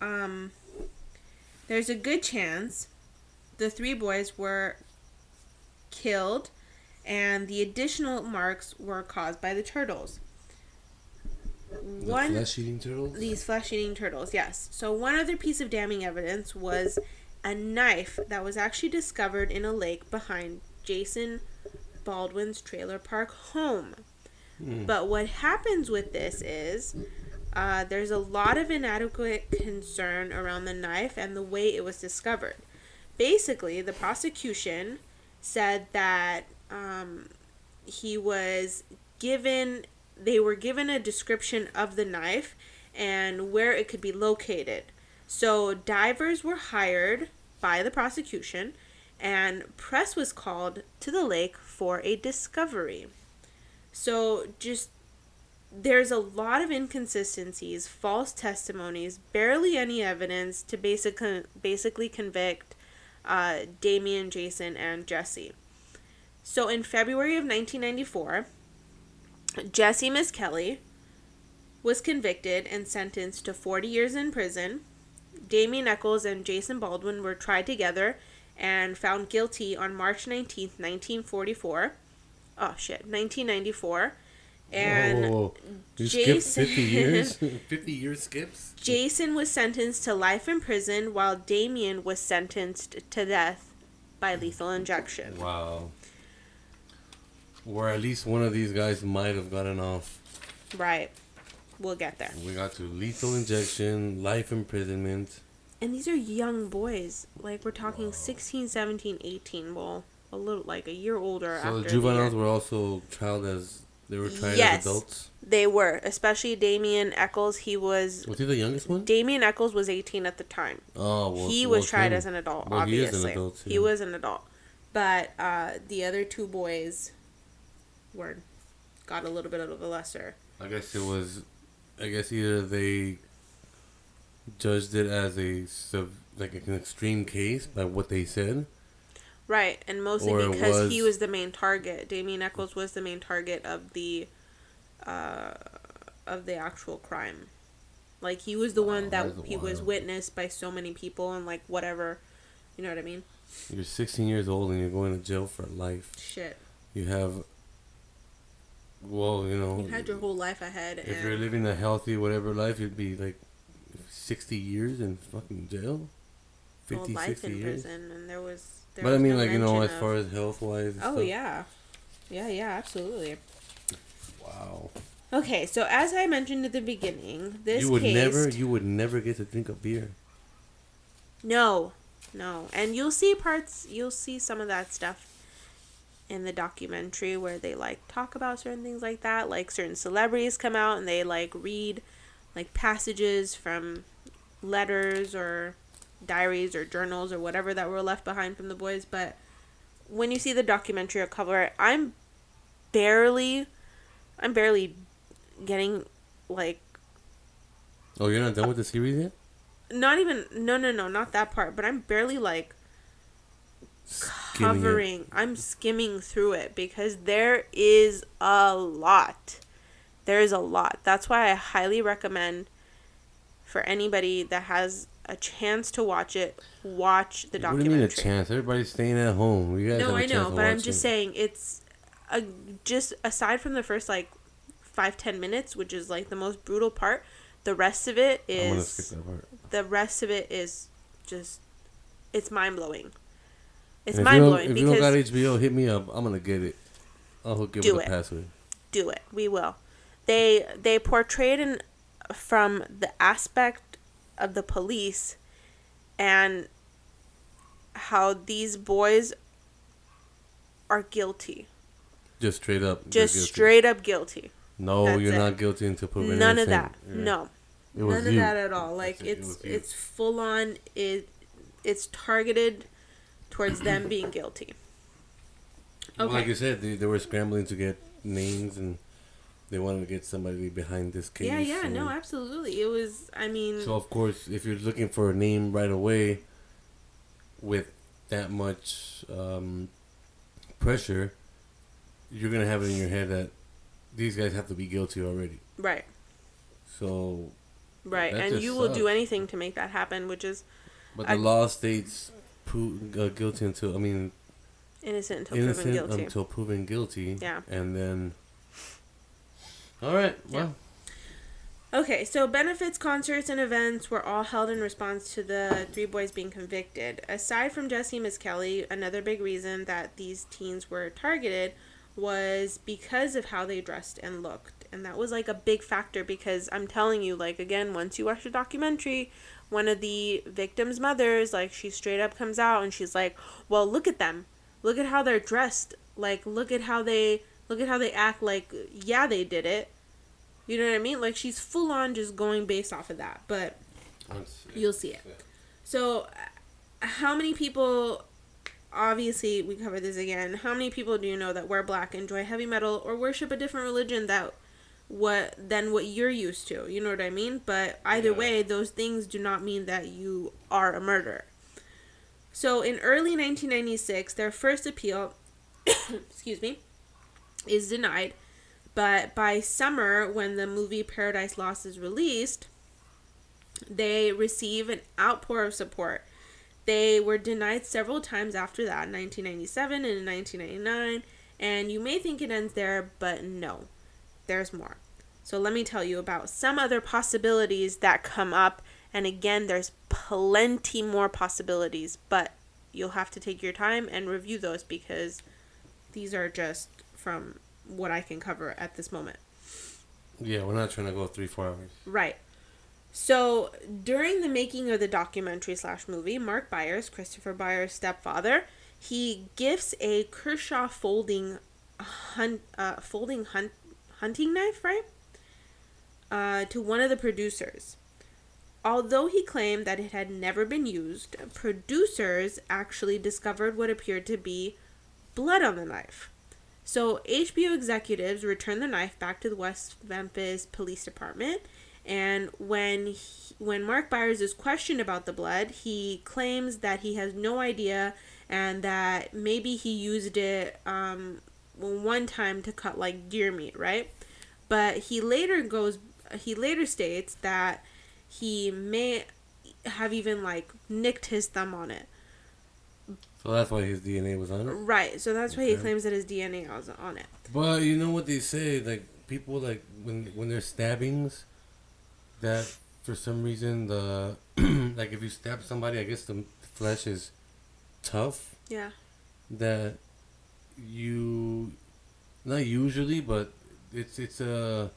Speaker 1: um, there's a good chance the three boys were killed and the additional marks were caused by the turtles. One
Speaker 2: eating turtles.
Speaker 1: these flesh eating turtles, yes. So, one other piece of damning evidence was a knife that was actually discovered in a lake behind Jason Baldwin's trailer park home.
Speaker 2: Hmm.
Speaker 1: But what happens with this is uh, there's a lot of inadequate concern around the knife and the way it was discovered. Basically, the prosecution said that um, he was given, they were given a description of the knife and where it could be located. So divers were hired by the prosecution, and press was called to the lake for a discovery. So just there's a lot of inconsistencies, false testimonies, barely any evidence to basically basically convict uh, Damien, Jason, and Jesse. So in February of 1994, Jesse Misskelley was convicted and sentenced to 40 years in prison. Damien Echols and Jason Baldwin were tried together and found guilty on March 19, 1944. Oh shit, 1994. And
Speaker 2: Whoa. You
Speaker 1: Jason-
Speaker 2: skipped 50 years? 50 years skips?
Speaker 1: Jason was sentenced to life in prison while Damien was sentenced to death by lethal injection.
Speaker 2: Wow. Or at least one of these guys might have gotten off.
Speaker 1: Right. We'll get there.
Speaker 2: We got to lethal injection, life imprisonment.
Speaker 1: And these are young boys. Like we're talking 16, 17, 18. Well, a little like a year older
Speaker 2: So
Speaker 1: after
Speaker 2: the
Speaker 1: the
Speaker 2: juveniles were also trialed as They were tried
Speaker 1: Yes.
Speaker 2: as adults.
Speaker 1: They were, especially Damien Echols. He was
Speaker 2: Was he the youngest one?
Speaker 1: Damien Echols was 18 at the time.
Speaker 2: Oh, well,
Speaker 1: he
Speaker 2: well,
Speaker 1: was tried
Speaker 2: him.
Speaker 1: as an adult,
Speaker 2: Well, he is an
Speaker 1: obviously.
Speaker 2: adult,
Speaker 1: He was an adult. But uh, the other two boys were got a little bit of a lesser.
Speaker 2: I guess it was. I guess either they judged it as a like an extreme case by what they said.
Speaker 1: Right, and mostly
Speaker 2: Or
Speaker 1: because he
Speaker 2: was-
Speaker 1: was the main target. Damien Echols was the main target of the uh, of the actual crime. Like he was the one
Speaker 2: Wow,
Speaker 1: that he was witnessed by so many people and like whatever, you know what I mean?
Speaker 2: You're 16 years old and you're going to jail for life.
Speaker 1: Shit,
Speaker 2: You have. Well, you know.
Speaker 1: you had your whole life ahead,
Speaker 2: If you're living a healthy whatever life, you'd be like 60 years in fucking jail.
Speaker 1: well,
Speaker 2: 50,
Speaker 1: life
Speaker 2: 60
Speaker 1: in
Speaker 2: years.
Speaker 1: prison, and there was.
Speaker 2: But I mean,
Speaker 1: no
Speaker 2: like, you know, as far as health wise.
Speaker 1: Oh yeah, yeah, yeah, absolutely.
Speaker 2: Wow.
Speaker 1: Okay, so as I mentioned at the beginning, this
Speaker 2: you would
Speaker 1: case,
Speaker 2: never, you would never get to drink a beer.
Speaker 1: No, no. And you'll see parts, you'll see some of that stuff in the documentary where they like talk about certain things like that. Like certain celebrities come out and they like read like passages from letters or diaries or journals or whatever that were left behind from the boys. But when you see the documentary or cover it, I'm barely, I'm barely getting like
Speaker 2: Oh, you're not done with the series yet?
Speaker 1: not even no no no not that part but i'm barely like
Speaker 2: Skimming it.
Speaker 1: covering i'm skimming through it because there is a lot there is a lot that's why i highly recommend for anybody that has a chance to watch it watch the documentary.
Speaker 2: What do you mean a chance? Everybody's staying at home. You guys
Speaker 1: no
Speaker 2: a
Speaker 1: i know but i'm just
Speaker 2: it.
Speaker 1: saying it's a, just aside from the first like five ten minutes which is like the most brutal part the rest of it is I'm
Speaker 2: skip that part.
Speaker 1: the rest of it is just it's mind blowing. It's mind blowing.
Speaker 2: If you don't got HBO, hit me up. I'm gonna get it. I'll hook you
Speaker 1: it.
Speaker 2: the password.
Speaker 1: do it. We will. They they portrayed in from the aspect of the police and how these boys are guilty.
Speaker 2: Just straight up.
Speaker 1: Just straight up guilty.
Speaker 2: No,
Speaker 1: That's
Speaker 2: you're
Speaker 1: it.
Speaker 2: not guilty until proven
Speaker 1: None of that.
Speaker 2: Yeah.
Speaker 1: No.
Speaker 2: It was
Speaker 1: None of
Speaker 2: you.
Speaker 1: that at all. Like
Speaker 2: That's it, it
Speaker 1: it's it's full on it it's targeted towards them being guilty.
Speaker 2: Well, like you said, they, they were scrambling to get names and they wanted to get somebody behind this case.
Speaker 1: Yeah, yeah, no, absolutely. It was. I mean,
Speaker 2: So of course, if you're looking for a name right away, with that much um, pressure, you're gonna have it in your head that these guys have to be guilty already.
Speaker 1: right,
Speaker 2: So,
Speaker 1: right, and you will do anything to make that happen, which is
Speaker 2: but the
Speaker 1: I-
Speaker 2: law states pro- uh, guilty until I mean
Speaker 1: innocent until
Speaker 2: innocent
Speaker 1: proven guilty.
Speaker 2: until proven guilty.
Speaker 1: Yeah.
Speaker 2: And then. All right. Well.
Speaker 1: Okay, so benefits, concerts, and events were all held in response to the three boys being convicted. Aside from Jesse and Misskelley, another big reason that these teens were targeted was because of how they dressed and looked. And that was like a big factor because I'm telling you, like, again, once you watch the documentary, one of the victims' mothers, like, she straight up comes out and she's like, well, look at them. Look at how they're dressed. Like, look at how they. Look at how they act like, yeah, they did it. You know what I mean? Like she's full on just going based off of that. But You'll see it. so, uh, how many people? Obviously, we cover this again. How many people do you know that wear black, enjoy heavy metal, or worship a different religion that what than what you're used to? You know what I mean? But either
Speaker 2: Yeah.
Speaker 1: way, those things do not mean that you are a murderer. So, in early 1996, their first appeal, excuse me, is denied. But by summer, when the movie Paradise Lost is released, they receive an outpour of support. They were denied several times after that, in 1997 and in 1999. And you may think it ends there, but no, there's more. So let me tell you about some other possibilities that come up. And again, there's plenty more possibilities, but you'll have to take your time and review those because these are just from what I can cover at this moment.
Speaker 2: Yeah, we're not trying to go three, four hours.
Speaker 1: Right. So during the making of the documentary slash movie, Mark Byers, Christopher Byers' stepfather, he gifts a Kershaw folding hunt, uh, folding hunt, hunting knife, right? Uh, to one of the producers. Although he claimed that it had never been used, producers actually discovered what appeared to be blood on the knife. So HBO executives returned the knife back to the West Memphis Police Department, and when he, when Mark Byers is questioned about the blood, he claims that he has no idea and that maybe he used it um, one time to cut like deer meat, right? But he later goes he later states that he may have even like nicked his thumb on it.
Speaker 2: So that's why his DNA was on it.
Speaker 1: Right. So that's why he claims that his DNA was on it.
Speaker 2: But you know what they say, like people like when when there's stabbings, that for some reason the like if you stab somebody, I guess the flesh is tough.
Speaker 1: Yeah.
Speaker 2: That you, not usually, but it's it's a,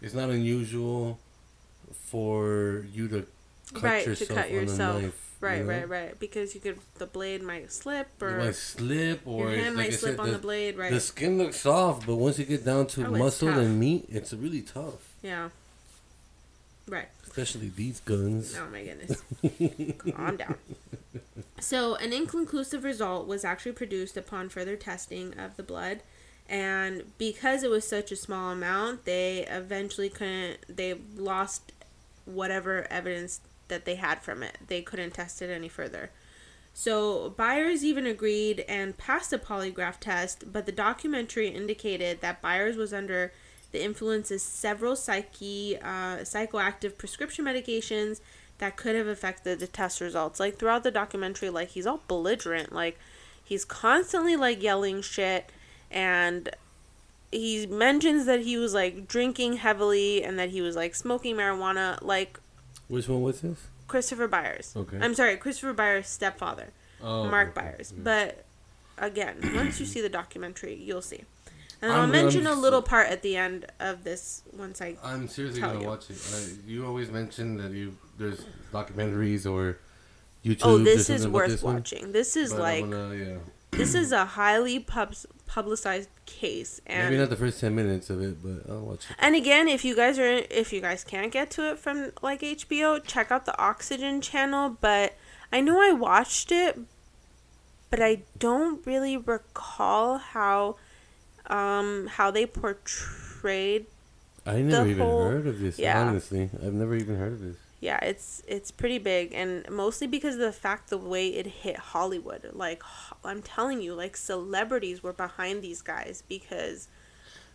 Speaker 2: it's not unusual for you to cut
Speaker 1: right. To
Speaker 2: yourself
Speaker 1: cut
Speaker 2: on
Speaker 1: yourself. Right.
Speaker 2: you know?
Speaker 1: Right. Right. Because you could the blade might slip
Speaker 2: It
Speaker 1: or
Speaker 2: might slip or
Speaker 1: your hand
Speaker 2: like
Speaker 1: might slip
Speaker 2: said,
Speaker 1: on
Speaker 2: the,
Speaker 1: the blade. Right.
Speaker 2: the skin looks soft, but once you get down to
Speaker 1: Oh,
Speaker 2: muscle and meat, it's really tough.
Speaker 1: yeah. Right.
Speaker 2: Especially these guns.
Speaker 1: Oh my goodness. Calm down. So, an inconclusive result was actually produced upon further testing of the blood. And because it was such a small amount, they eventually couldn't, they lost whatever evidence that they had from it. They couldn't test it any further. So, Byers even agreed and passed a polygraph test, but the documentary indicated that Byers was under the influence of several psyche, uh, psychoactive prescription medications that could have affected the test results. Like throughout the documentary, like he's all belligerent, like he's constantly like yelling shit, and he mentions that he was like drinking heavily and that he was like smoking marijuana, like
Speaker 2: Which one was this?
Speaker 1: Christopher Byers.
Speaker 2: Okay.
Speaker 1: I'm sorry, Christopher Byers' stepfather,
Speaker 2: Oh,
Speaker 1: Mark
Speaker 2: okay.
Speaker 1: Byers. But again, once you see the documentary, you'll see. And
Speaker 2: I'm-
Speaker 1: I'll mention
Speaker 2: I'm
Speaker 1: a little part at the end of this once I.
Speaker 2: I'm seriously gonna
Speaker 1: you.
Speaker 2: watch it. Uh, you always mention that you there's documentaries or YouTube.
Speaker 1: Oh, this is worth
Speaker 2: this one,
Speaker 1: watching. This is
Speaker 2: but
Speaker 1: like
Speaker 2: gonna, yeah.
Speaker 1: This is a highly pub- publicized case, and
Speaker 2: Maybe not the first ten minutes of it, but I'll watch it.
Speaker 1: And again, if you guys are if you guys can't get to it from like HBO, check out the Oxygen channel, but I know I watched it but I don't really recall how um how they portrayed
Speaker 2: I never even
Speaker 1: whole-
Speaker 2: heard of this.
Speaker 1: yeah.
Speaker 2: Honestly, I've never even heard of this.
Speaker 1: Yeah, it's it's pretty big and mostly because of the fact the way it hit Hollywood. Like I'm telling you, like celebrities were behind these guys because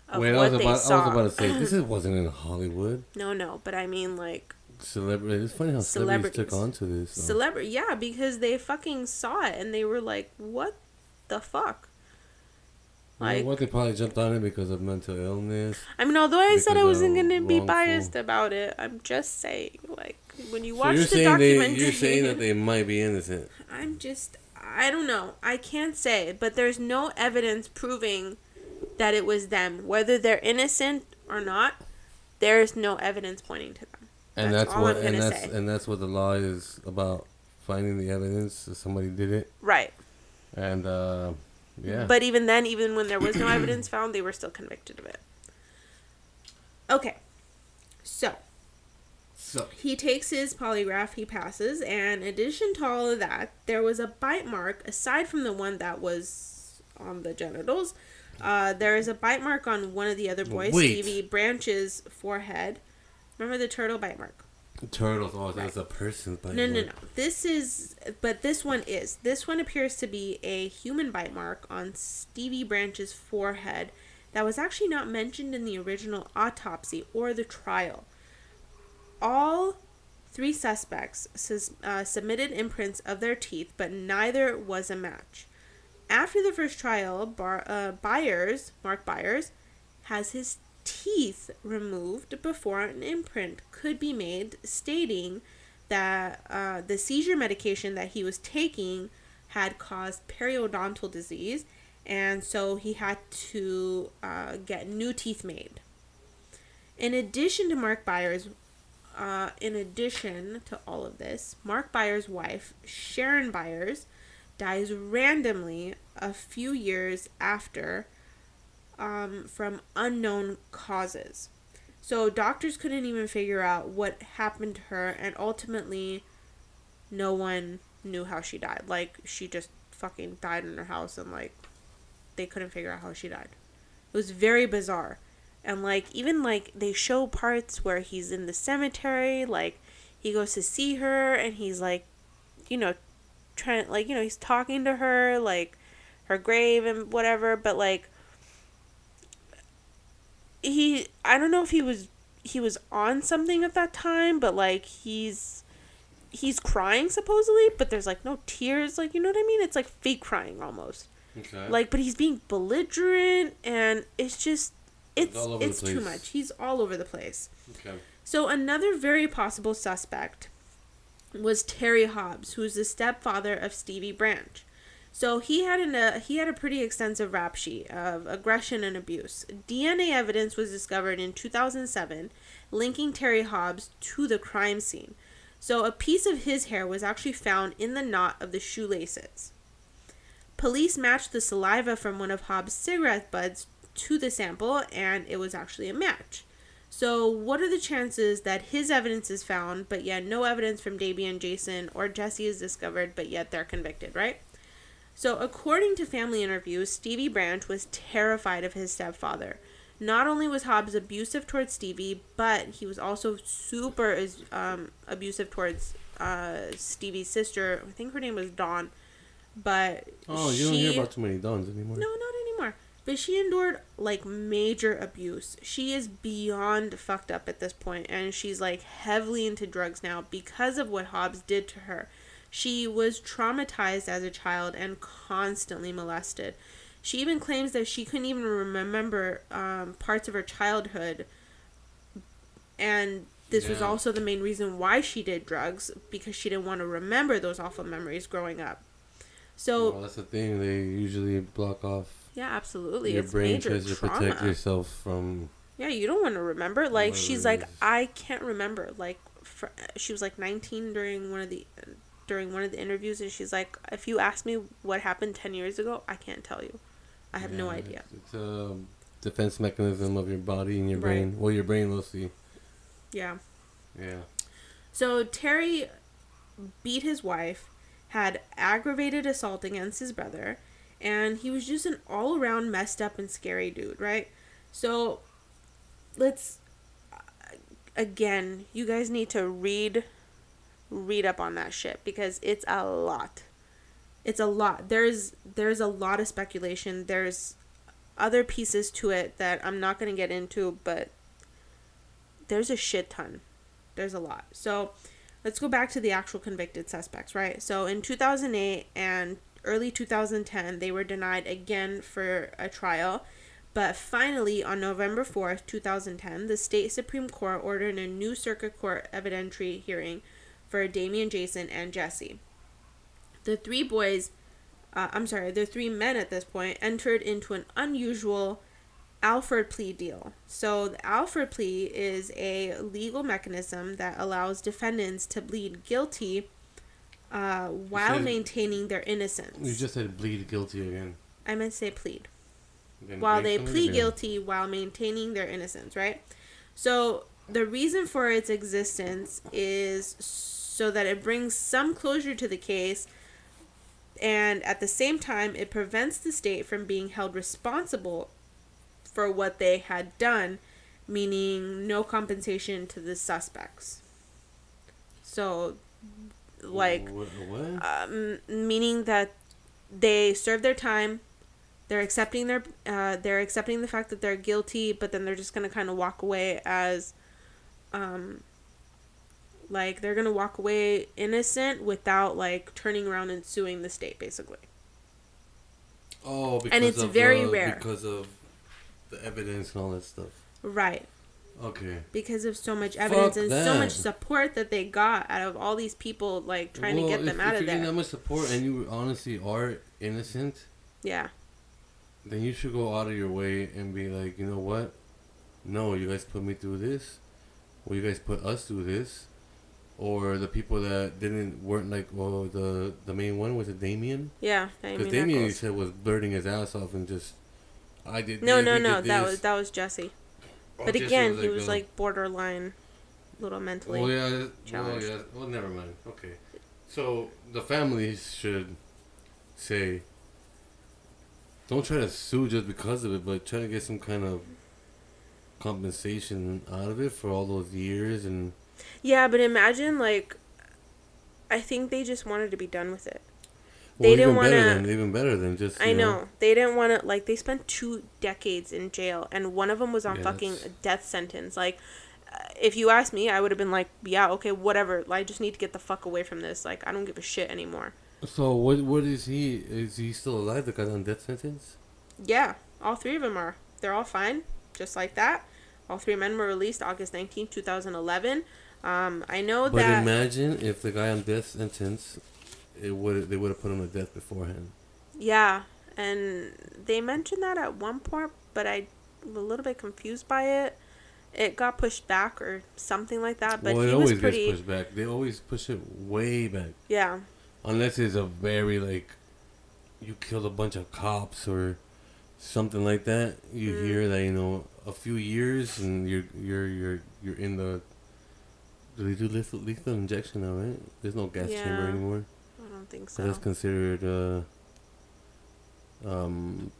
Speaker 1: of
Speaker 2: Wait, I
Speaker 1: what
Speaker 2: was
Speaker 1: they
Speaker 2: about
Speaker 1: saw.
Speaker 2: I was about to say this is, wasn't in Hollywood.
Speaker 1: no, no, but I mean like
Speaker 2: Celebrity. It's funny how celebrities took on to this. though.
Speaker 1: Celebrity, yeah, because they fucking saw it and they were like, "What the fuck?"
Speaker 2: You know
Speaker 1: Like,
Speaker 2: what? They probably jumped on it because of mental illness.
Speaker 1: I mean, although I said I wasn't gonna be
Speaker 2: wrongful-
Speaker 1: biased about it, I'm just saying, like, when you
Speaker 2: So
Speaker 1: watch
Speaker 2: you're
Speaker 1: the
Speaker 2: saying they,
Speaker 1: documentary,
Speaker 2: you're saying that they might be innocent.
Speaker 1: I'm just, I don't know, I can't say, but there's no evidence proving that it was them, whether they're innocent or not. There's no evidence pointing to them.
Speaker 2: And
Speaker 1: That's
Speaker 2: that's, what and that's
Speaker 1: say.
Speaker 2: and that's what the law is about finding the evidence that somebody did it.
Speaker 1: Right.
Speaker 2: And uh yeah.
Speaker 1: But even then, even when there was no evidence found, they were still convicted of it. Okay. So,
Speaker 2: so
Speaker 1: he takes his polygraph, he passes, and in addition to all of that, there was a bite mark aside from the one that was on the genitals. Uh, there is a bite mark on one of the other boys,
Speaker 2: Wait.
Speaker 1: Stevie Branch's forehead. Remember the turtle bite mark?
Speaker 2: Turtles, oh that's a person bite
Speaker 1: No, no, no. This is, but this one is. This one appears to be a human bite mark on Stevie Branch's forehead that was actually not mentioned in the original autopsy or the trial. All three suspects sus- uh, submitted imprints of their teeth, but neither was a match. After the first trial, Bar- uh, Byers, Mark Byers, has his teeth removed before an imprint could be made, stating that uh, the seizure medication that he was taking had caused periodontal disease, and so he had to uh, get new teeth made. In addition to Mark Byers, uh, in addition to all of this, Mark Byers' wife, Sharon Byers, dies randomly a few years after um, from unknown causes. So doctors couldn't even figure out what happened to her, and ultimately, no one knew how she died. Like she just fucking died in her house, and like they couldn't figure out how she died. It was very bizarre, and like even like they show parts where he's in the cemetery, like he goes to see her, and he's like, you know, trying like you know he's talking to her like her grave and whatever, but like he I don't know if he was he was on something at that time, but like he's he's crying supposedly, but there's like no tears, like you know what I mean? It's like fake crying almost.
Speaker 2: Okay.
Speaker 1: Like but he's being belligerent and it's just it's
Speaker 2: all over the
Speaker 1: it's too much. He's all over the place.
Speaker 2: okay.
Speaker 1: So another very possible suspect was Terry Hobbs, who's the stepfather of Stevie Branch. So he had an, uh, he had a pretty extensive rap sheet of aggression and abuse. DNA evidence was discovered in 2007 linking Terry Hobbs to the crime scene. So a piece of his hair was actually found in the knot of the shoelaces. Police matched the saliva from one of Hobbs' cigarette butts to the sample and it was actually a match. So, what are the chances that his evidence is found, but yet no evidence from Davy and Jason, or Jesse is discovered, but yet they're convicted, right? So, according to family interviews, Stevie Branch was terrified of his stepfather. Not only was Hobbs abusive towards Stevie, but he was also super um, abusive towards uh, Stevie's sister. I think her name was Dawn. But
Speaker 2: Oh, you don't hear about too many dons anymore.
Speaker 1: no, not anymore. But she endured like major abuse. She is beyond fucked up at this point, and she's like heavily into drugs now because of what Hobbs did to her. She was traumatized as a child and constantly molested. She even claims that she couldn't even remember um, parts of her childhood, and this was also the main reason why she did drugs because she didn't want to remember those awful memories growing up. So
Speaker 2: well, that's the thing. They usually block off
Speaker 1: yeah, absolutely.
Speaker 2: your
Speaker 1: it's
Speaker 2: brain tries to
Speaker 1: trauma.
Speaker 2: protect yourself from.
Speaker 1: Yeah, you don't want to remember. Like she's like, I can't remember. Like, fr she was like 19 during one of the during one of the interviews, and she's like, if you ask me what happened 10 years ago, I can't tell you. I have no idea.
Speaker 2: It's, it's a defense mechanism of your body and your
Speaker 1: Right.
Speaker 2: brain. Well, your brain mostly.
Speaker 1: Yeah.
Speaker 2: Yeah.
Speaker 1: So Terry beat his wife, had aggravated assault against his brother, and he was just an all around messed up and scary dude, right? So let's uh, again, you guys need to read read up on that shit because it's a lot. It's a lot. There's there's a lot of speculation. There's other pieces to it that I'm not going to get into, but there's a shit ton. There's a lot. So, let's go back to the actual convicted suspects, right? So, in 2008 and early 2010, they were denied again for a trial. But finally, on November 4th, 2010, the state Supreme Court ordered a new circuit court evidentiary hearing for Damien, Jason, and Jesse. The three boys, uh, I'm sorry, the three men at this point entered into an unusual Alford plea deal. So, the Alford plea is a legal mechanism that allows defendants to plead guilty uh, while
Speaker 2: said-
Speaker 1: maintaining their innocence.
Speaker 2: You just said plead guilty again.
Speaker 1: I meant to say plead
Speaker 2: Then
Speaker 1: while they plead guilty while maintaining their innocence, right? So the reason for its existence is so that it brings some closure to the case and at the same time it prevents the state from being held responsible for what they had done, meaning no compensation to the suspects. So like um, meaning that they serve their time they're accepting their uh, they're accepting the fact that they're guilty but then they're just gonna kind of walk away as um like they're gonna walk away innocent without like turning around and suing the state basically
Speaker 2: oh, because
Speaker 1: and it's
Speaker 2: of,
Speaker 1: very
Speaker 2: uh,
Speaker 1: rare.
Speaker 2: because of the evidence and all that stuff.
Speaker 1: right
Speaker 2: Okay.
Speaker 1: because of so much evidence
Speaker 2: Fuck
Speaker 1: and so much support that they got out of all these people like trying to
Speaker 2: Well,
Speaker 1: get them
Speaker 2: if,
Speaker 1: out
Speaker 2: if
Speaker 1: of
Speaker 2: you're getting
Speaker 1: there
Speaker 2: that much support and you honestly are innocent,
Speaker 1: yeah
Speaker 2: then you should go out of your way and be like, you know what? No, you guys put me through this. Well, you guys put us through this. Or the people that didn't weren't like, well, the the main one was it Damien?
Speaker 1: yeah
Speaker 2: Because
Speaker 1: Damien
Speaker 2: you said, was blurting his ass off and just I did.
Speaker 1: No,
Speaker 2: this,
Speaker 1: no, no. That was that was Jesse.
Speaker 2: Oh,
Speaker 1: But
Speaker 2: Jesse
Speaker 1: again, he was like borderline, little mentally.
Speaker 2: Oh yeah, well, yeah. Well, never mind. Okay, so the families should say, don't try to sue just because of it, but try to get some kind of compensation out of it for all those years and.
Speaker 1: Yeah, but imagine like, I think they just wanted to be done with it.
Speaker 2: Well,
Speaker 1: They didn't wanna-
Speaker 2: even better than just.
Speaker 1: I
Speaker 2: you
Speaker 1: know they didn't want to like they spent two decades in jail, and one of them was on
Speaker 2: Yeah,
Speaker 1: fucking a death sentence. Like, if you asked me, I would have been like, yeah, okay, whatever. I just need to get the fuck away from this. Like, I don't give a shit anymore.
Speaker 2: So what? What is he? Is he still alive? The guy on death sentence?
Speaker 1: Yeah, all three of them are. They're all fine, just like that. All three men were released August nineteenth, 2011. Um, I know
Speaker 2: But
Speaker 1: that.
Speaker 2: imagine if the guy on death sentence, it would they would have put him to death beforehand.
Speaker 1: Yeah, and they mentioned that at one point, but I was a little bit confused by it. It got pushed back or something like that, but
Speaker 2: well, it
Speaker 1: he was
Speaker 2: always
Speaker 1: pretty.
Speaker 2: gets pushed back. They always push it way back,
Speaker 1: Yeah,
Speaker 2: unless it's a very like, you killed a bunch of cops or something like that. You
Speaker 1: Mm.
Speaker 2: hear that you know a few years and you're you're you're you're in the. Do they do lethal, lethal injection now? Right? There's no gas chamber anymore.
Speaker 1: I don't think
Speaker 2: So
Speaker 1: so.
Speaker 2: that's considered. Uh, um,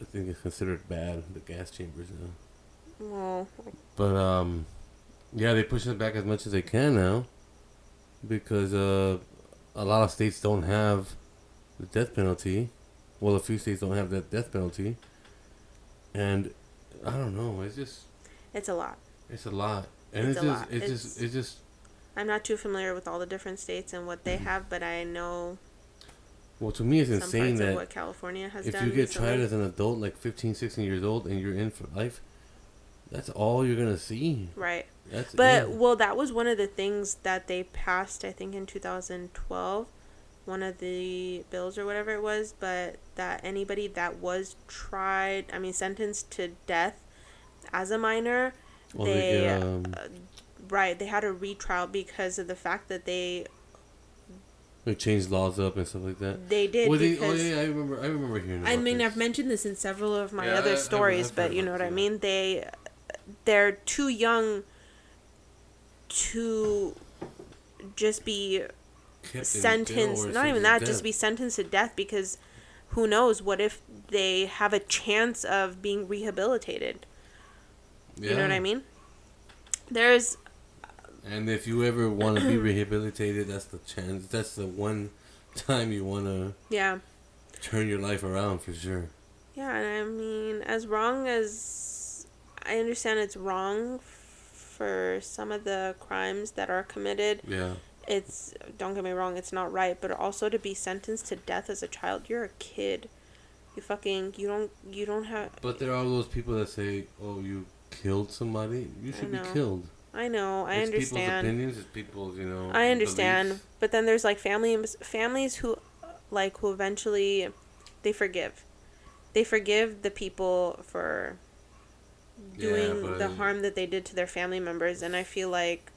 Speaker 2: I think it's considered bad. The gas chambers now.
Speaker 1: well,
Speaker 2: But um, yeah, they push it back as much as they can now, because uh, a lot of states don't have the death penalty. Well, a few states don't have that death penalty, and I don't know. It's just
Speaker 1: it's a lot.
Speaker 2: it's a lot, and
Speaker 1: It's
Speaker 2: it's,
Speaker 1: a
Speaker 2: just
Speaker 1: lot.
Speaker 2: it's,
Speaker 1: It's-
Speaker 2: just it's just
Speaker 1: I'm not too familiar with all the different states and what they
Speaker 2: Mm-hmm.
Speaker 1: have, but I know
Speaker 2: well to me it's insane that
Speaker 1: what California has done.
Speaker 2: if
Speaker 1: done.
Speaker 2: you get
Speaker 1: recently.
Speaker 2: tried as an adult, like 15, 16 years old, and you're in for life, that's all you're gonna see.
Speaker 1: right.
Speaker 2: That's
Speaker 1: But
Speaker 2: it.
Speaker 1: well, that was one of the things that they passed. I think in 2012, one of the bills or whatever it was. But that anybody that was tried, I mean, sentenced to death as a minor,
Speaker 2: Well,
Speaker 1: they,
Speaker 2: they um,
Speaker 1: uh, right, they had a retrial because of the fact that they
Speaker 2: they changed laws up and stuff like that.
Speaker 1: they did
Speaker 2: Well, they, oh yeah, I remember. I remember hearing.
Speaker 1: I mean,
Speaker 2: this.
Speaker 1: I've mentioned this in several of my
Speaker 2: Yeah,
Speaker 1: other
Speaker 2: I've-
Speaker 1: stories,
Speaker 2: I've
Speaker 1: but you know
Speaker 2: about
Speaker 1: what I
Speaker 2: it,
Speaker 1: mean. They, they're too young to just be
Speaker 2: Kept
Speaker 1: sentenced. Not even that,
Speaker 2: to
Speaker 1: just be sentenced to death because who knows? What if they have a chance of being rehabilitated? You know what I mean? There's
Speaker 2: And if you ever want to be rehabilitated, that's the chance. That's the one time you want to
Speaker 1: yeah.
Speaker 2: turn your life around for sure.
Speaker 1: Yeah, and I mean, as wrong as I understand it's wrong for some of the crimes that are committed,
Speaker 2: Yeah.
Speaker 1: it's don't get me wrong, it's not right, but also to be sentenced to death as a child, you're a kid. You fucking you don't you don't have
Speaker 2: But there are those people that say, "Oh, you killed somebody. You should be killed."
Speaker 1: I know, I
Speaker 2: it's people's
Speaker 1: understand.
Speaker 2: opinions. It's people's, you know.
Speaker 1: I understand,
Speaker 2: beliefs.
Speaker 1: but then there's like families families who like who eventually they forgive. They forgive the people for
Speaker 2: Yeah,
Speaker 1: doing
Speaker 2: but-
Speaker 1: the harm that they did to their family members and I feel like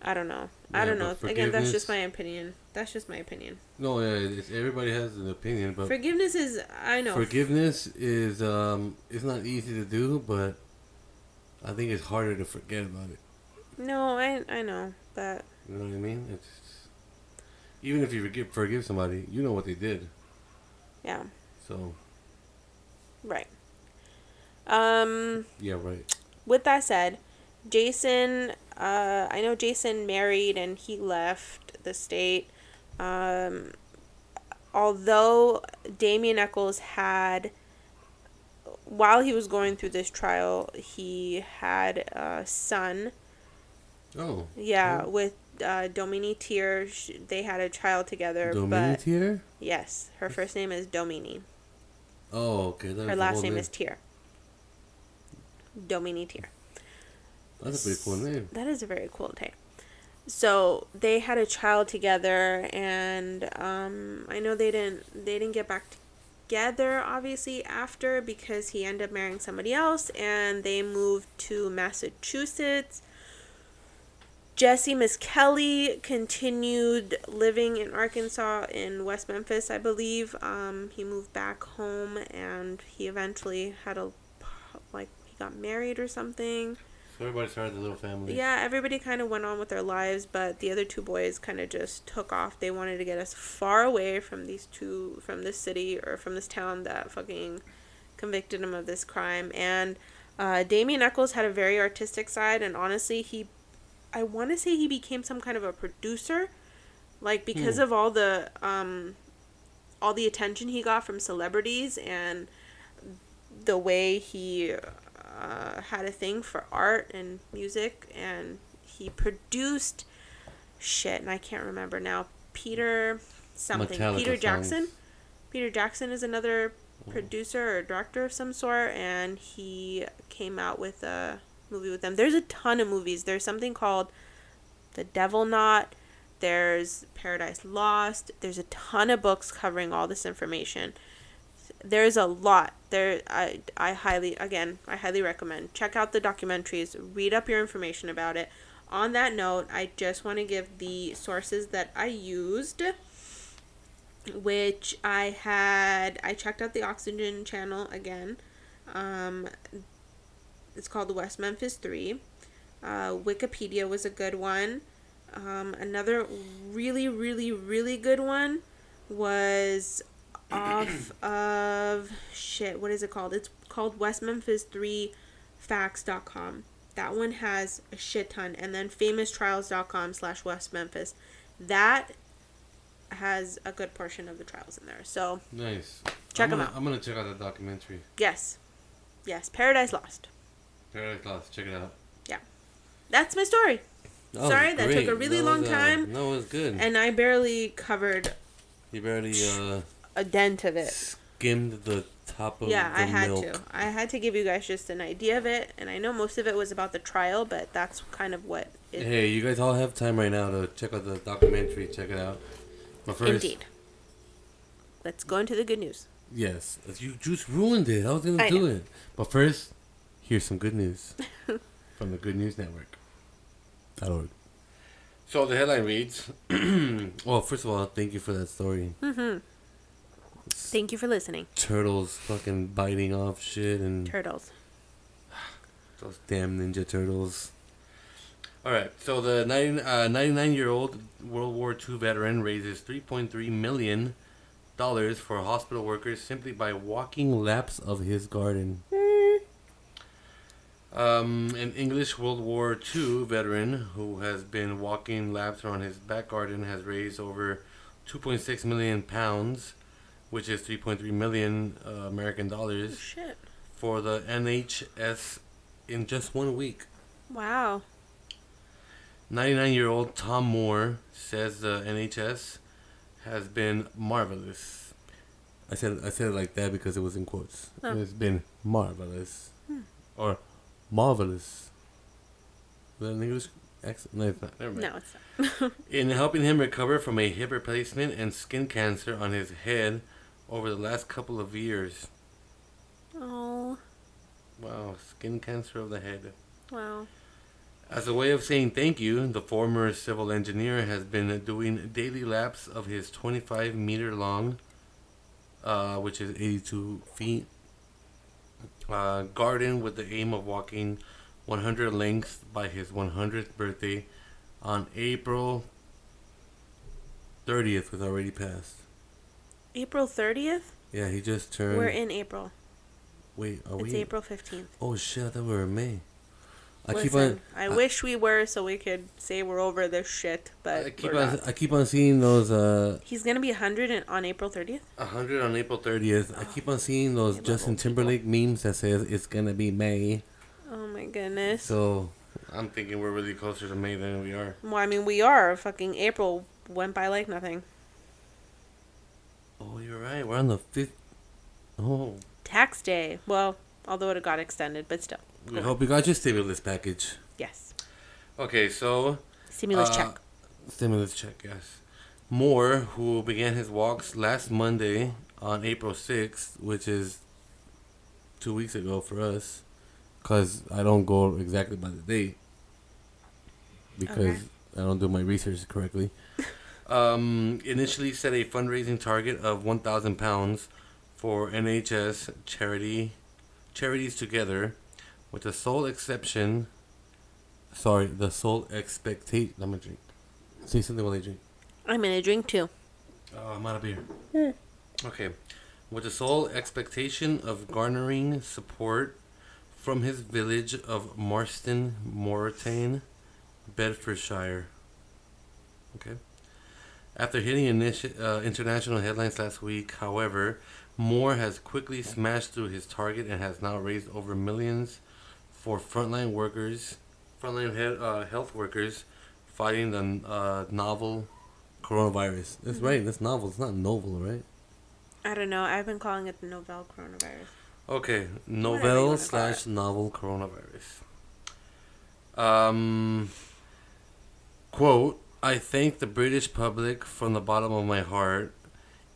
Speaker 1: I don't know. I
Speaker 2: Yeah,
Speaker 1: don't know. Again, that's just my opinion. That's just my opinion.
Speaker 2: No, yeah. It's, everybody has an opinion, but
Speaker 1: Forgiveness is I know.
Speaker 2: forgiveness is um, it's not easy to do, but I think it's harder to forget about it.
Speaker 1: no, I I know, that.
Speaker 2: You know what I mean? It's even if you forgive forgive somebody, you know what they did.
Speaker 1: yeah,
Speaker 2: So
Speaker 1: right. Um
Speaker 2: yeah, right.
Speaker 1: with that said, Jason, uh, I know Jason married and he left the state. Um, although Damien Echols had, while he was going through this trial, he had a son.
Speaker 2: Oh,
Speaker 1: Yeah,
Speaker 2: Oh.
Speaker 1: with uh, Domini Teer. They had a child together.
Speaker 2: Dominic
Speaker 1: but
Speaker 2: here.
Speaker 1: yes, her first name is Domini.
Speaker 2: Oh, okay. that
Speaker 1: Her last
Speaker 2: whole
Speaker 1: name is Teer. Domini Teer.
Speaker 2: That's a pretty cool name.
Speaker 1: That is a very cool name. So they had a child together, and um, I know they didn't they didn't get back together obviously after because he ended up marrying somebody else, and they moved to Massachusetts. Jesse Misskelley continued living in Arkansas in West Memphis, I believe. Um, he moved back home and he eventually had a like he got married or something.
Speaker 2: So everybody started a little family.
Speaker 1: Yeah, everybody kind of went on with their lives, but the other two boys kind of just took off. They wanted to get us far away from these two, from this city or from this town that fucking convicted him of this crime. And uh, Damien Echols had a very artistic side, and honestly, he, I want to say he became some kind of a producer, like because
Speaker 2: Hmm.
Speaker 1: of all the, um, all the attention he got from celebrities and the way he uh, had a thing for art and music, and he produced shit, and I can't remember now. Peter something.
Speaker 2: Metallica
Speaker 1: Peter
Speaker 2: songs.
Speaker 1: Jackson. Peter Jackson is another producer or director of some sort, and he came out with a movie with them. There's a ton of movies. There's something called The Devil Knot. There's Paradise Lost. There's a ton of books covering all this information. There's a lot. There I I highly again, I highly recommend. Check out the documentaries, read up your information about it. On that note, I just want to give the sources that I used which I had I checked out the Oxygen channel again. Um, it's called the West Memphis Three. Uh, Wikipedia was a good one. Um, another really, really, really good one was off of shit. What is it called? It's called West Memphis Three Facts.com. That one has a shit ton, and then FamousTrials.com slash West Memphis. That has a good portion of the trials in there. So
Speaker 2: Nice.
Speaker 1: Check
Speaker 2: gonna-
Speaker 1: out.
Speaker 2: I'm gonna check out the documentary.
Speaker 1: yes, yes, Paradise Lost.
Speaker 2: Paradise Lost. Check it out.
Speaker 1: Yeah, that's my story,
Speaker 2: That
Speaker 1: Sorry, that took a really
Speaker 2: was,
Speaker 1: long
Speaker 2: uh,
Speaker 1: time.
Speaker 2: no, it was good.
Speaker 1: and I barely covered
Speaker 2: you barely uh,
Speaker 1: a dent of it.
Speaker 2: skimmed the top of
Speaker 1: Yeah,
Speaker 2: the
Speaker 1: I had
Speaker 2: milk.
Speaker 1: to. I had to give you guys just an idea of it, and I know most of it was about the trial, but that's kind of what it.
Speaker 2: Hey, you guys all have time right now to check out the documentary. Check it out. But first,
Speaker 1: Indeed. Let's go into the good news.
Speaker 2: yes, you just ruined it. I was gonna
Speaker 1: I
Speaker 2: do
Speaker 1: know.
Speaker 2: it. But first, here's some good news from the Good News Network. .org. So the headline reads, well, first of all, thank you for that story.
Speaker 1: Mm-hmm. Thank you for listening,
Speaker 2: Turtles fucking biting off shit and
Speaker 1: turtles.
Speaker 2: Those damn Ninja Turtles. Alright, so the 90, uh, 99 year old World War II veteran raises $3.3 million for hospital workers simply by walking laps of his garden. Um, an English World War II veteran who has been walking laps around his back garden has raised over 2.6 million pounds, which is 3.3 million uh, American
Speaker 1: Oh,
Speaker 2: dollars,
Speaker 1: shit!
Speaker 2: for the NHS in just one week.
Speaker 1: Wow.
Speaker 2: 99 year old Tom Moore says the NHS has been marvelous. I said I said it like that because it was in quotes.
Speaker 1: Oh.
Speaker 2: It's been marvelous. Or marvelous. Is that an English accent? No, it's not. Never mind.
Speaker 1: No, it's not.
Speaker 2: In helping him recover from a hip replacement and skin cancer on his head over the last couple of years.
Speaker 1: oh,
Speaker 2: Wow, skin cancer of the head.
Speaker 1: wow.
Speaker 2: As a way of saying thank you, the former civil engineer has been doing daily laps of his 25 meter long, uh, which is 82 feet, uh, garden with the aim of walking 100 lengths by his 100th birthday on April 30th, was already passed.
Speaker 1: April thirtieth.
Speaker 2: Yeah, he just turned.
Speaker 1: We're in April.
Speaker 2: Wait, are we? It's?
Speaker 1: April fifteenth.
Speaker 2: Oh shit! I thought we were in May. I
Speaker 1: Listen,
Speaker 2: keep on.
Speaker 1: I,
Speaker 2: I-
Speaker 1: wish we were so we could say we're over this shit, but
Speaker 2: I keep on.
Speaker 1: not.
Speaker 2: I keep on seeing those. Uh,
Speaker 1: He's gonna be hundred on April thirtieth.
Speaker 2: A hundred on April thirtieth. I keep on seeing those
Speaker 1: They
Speaker 2: Justin Timberlake memes that says it's gonna be May.
Speaker 1: Oh my goodness.
Speaker 2: So I'm thinking we're really closer to May than we are.
Speaker 1: well, I mean, we are. Fucking April went by like nothing.
Speaker 2: Oh, you're right. We're on the fifth. Oh,
Speaker 1: Tax day. Well, although it got extended, but still.
Speaker 2: we hope you got your stimulus package.
Speaker 1: Yes.
Speaker 2: Okay, so
Speaker 1: Stimulus
Speaker 2: Uh,
Speaker 1: check.
Speaker 2: stimulus check, yes. Moore, who began his walks last Monday on April sixth, which is two weeks ago for us, cause I don't go exactly by the date. because
Speaker 1: Okay.
Speaker 2: I don't do my research correctly. Um, initially set a fundraising target of one thousand pounds for NHS charity charities together, with the sole exception. Sorry, the sole expectation. I'm gonna drink. Say something while I drink.
Speaker 1: I'm gonna drink too.
Speaker 2: Oh, I'm out of beer. Okay. With the sole expectation of garnering support from his village of Marston Moretaine, Bedfordshire. Okay. After hitting initi- uh, international headlines last week, however, Moore has quickly smashed through his target and has now raised over millions for frontline workers, frontline he- uh, health workers fighting the uh, novel coronavirus. That's right. That's novel. It's not novel, right?
Speaker 1: I don't know. I've been calling it the novel coronavirus.
Speaker 2: Okay, novel slash novel coronavirus. Um, quote: I thank the British public from the bottom of my heart.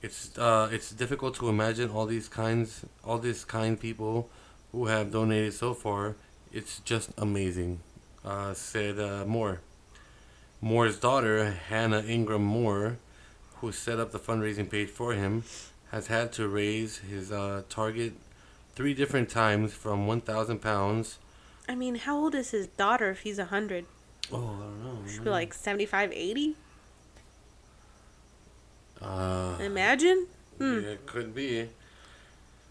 Speaker 2: It's uh, it's difficult to imagine all these kinds, all these kind people who have donated so far. It's just amazing," uh, said uh, Moore. Moore's daughter, Hannah Ingram Moore, who set up the fundraising page for him, has had to raise his uh, target three different times from 1,000 pounds.
Speaker 1: I mean, how old is his daughter if he's a 100?
Speaker 2: Oh, I don't know.
Speaker 1: Should be like 75, 80?
Speaker 2: Uh,
Speaker 1: Imagine? Hmm.
Speaker 2: Yeah, it could be.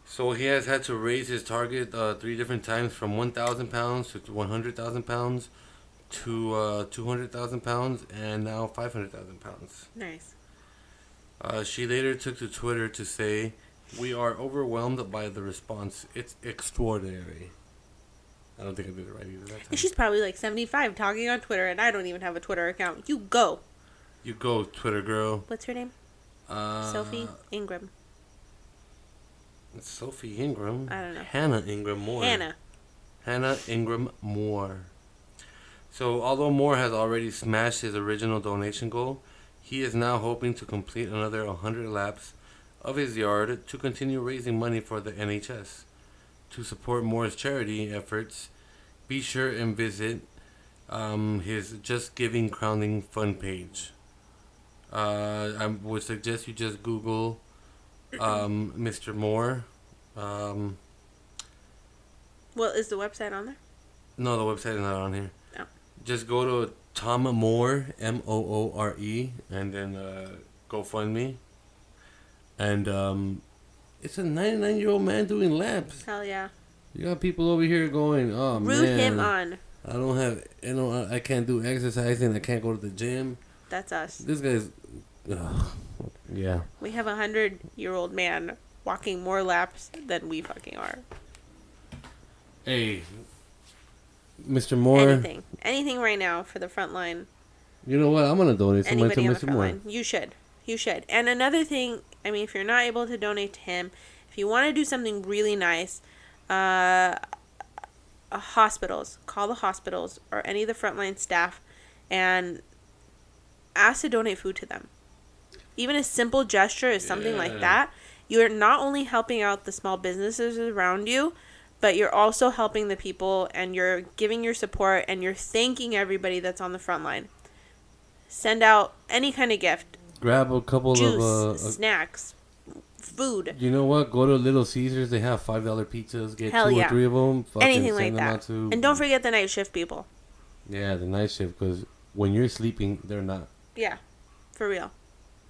Speaker 2: So he has had to raise his target uh, three different times from 1,000 pounds to 100,000 pounds to uh, 200,000 pounds and now 500,000 pounds.
Speaker 1: Nice.
Speaker 2: Uh, she later took to Twitter to say, We are overwhelmed by the response. It's extraordinary. I don't think I did it right either that time.
Speaker 1: And she's probably like 75 talking on Twitter, and I don't even have a Twitter account. You go.
Speaker 2: You go, Twitter girl.
Speaker 1: What's her name?
Speaker 2: Uh,
Speaker 1: Sophie Ingram.
Speaker 2: Sophie Ingram.
Speaker 1: I don't know.
Speaker 2: Hannah Ingram Moore.
Speaker 1: Hannah.
Speaker 2: Hannah Ingram Moore. So, although Moore has already smashed his original donation goal, he is now hoping to complete another 100 laps of his yard to continue raising money for the NHS. To support Moore's charity efforts, be sure and visit um, his Just Giving crowdfunding page. Uh, I would suggest you just Google um, Mr. Moore. Um,
Speaker 1: Well, is the website on there?
Speaker 2: no, the website is not on here.
Speaker 1: Oh.
Speaker 2: Just go to Tom Moore, M O O R E, and then uh, GoFundMe. And um, it's a 99 year old man doing laps.
Speaker 1: Hell yeah.
Speaker 2: You got people over here going, oh
Speaker 1: Root
Speaker 2: man.
Speaker 1: him on.
Speaker 2: I don't have, you know, I- can't do exercising. I can't go to the gym.
Speaker 1: That's us.
Speaker 2: This guy's, ugh, yeah.
Speaker 1: We have a hundred year old man walking more laps than we fucking are.
Speaker 2: Hey, Mr. Moore,
Speaker 1: Anything. Anything right now for the front line.
Speaker 2: you know what? I'm gonna donate some money to
Speaker 1: Anybody on the
Speaker 2: Mr. Moore.
Speaker 1: line. You should. You should. And another thing, I mean, if you're not able to donate to him, if you want to do something really nice, uh, uh, hospitals, call the hospitals or any of the frontline staff and ask to donate food to them. Even a simple gesture is something
Speaker 2: Yeah.
Speaker 1: like that. You're not only helping out the small businesses around you, but you're also helping the people and you're giving your support and you're thanking everybody that's on the front line. Send out any kind of gift
Speaker 2: Grab a couple
Speaker 1: juice,
Speaker 2: of, uh,
Speaker 1: snacks, food,
Speaker 2: You know what? Go to Little Caesars. They have five dollar pizzas. Get
Speaker 1: Hell
Speaker 2: two
Speaker 1: yeah.
Speaker 2: or three of them.
Speaker 1: anything like that.
Speaker 2: To,
Speaker 1: And don't forget the night shift people.
Speaker 2: yeah, the night shift because when you're sleeping, they're not.
Speaker 1: Yeah, for real.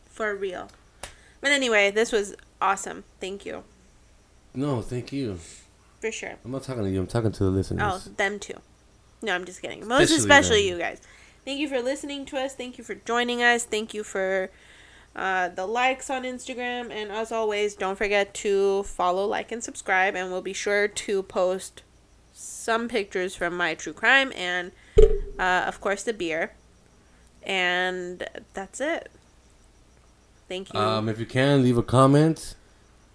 Speaker 1: For real. But anyway, this was awesome. Thank you.
Speaker 2: No, thank you.
Speaker 1: For sure.
Speaker 2: I'm not talking to you. I'm talking to the listeners.
Speaker 1: Oh, them too. No, I'm just kidding. Most
Speaker 2: Especially
Speaker 1: especially you guys. Thank you for listening to us. Thank you for joining us. Thank you for uh, the likes on Instagram. And as always, don't forget to follow, like, and subscribe. And we'll be sure to post some pictures from my true crime and, uh, of course, the beer. And that's it. Thank you.
Speaker 2: Um, if you can, leave a comment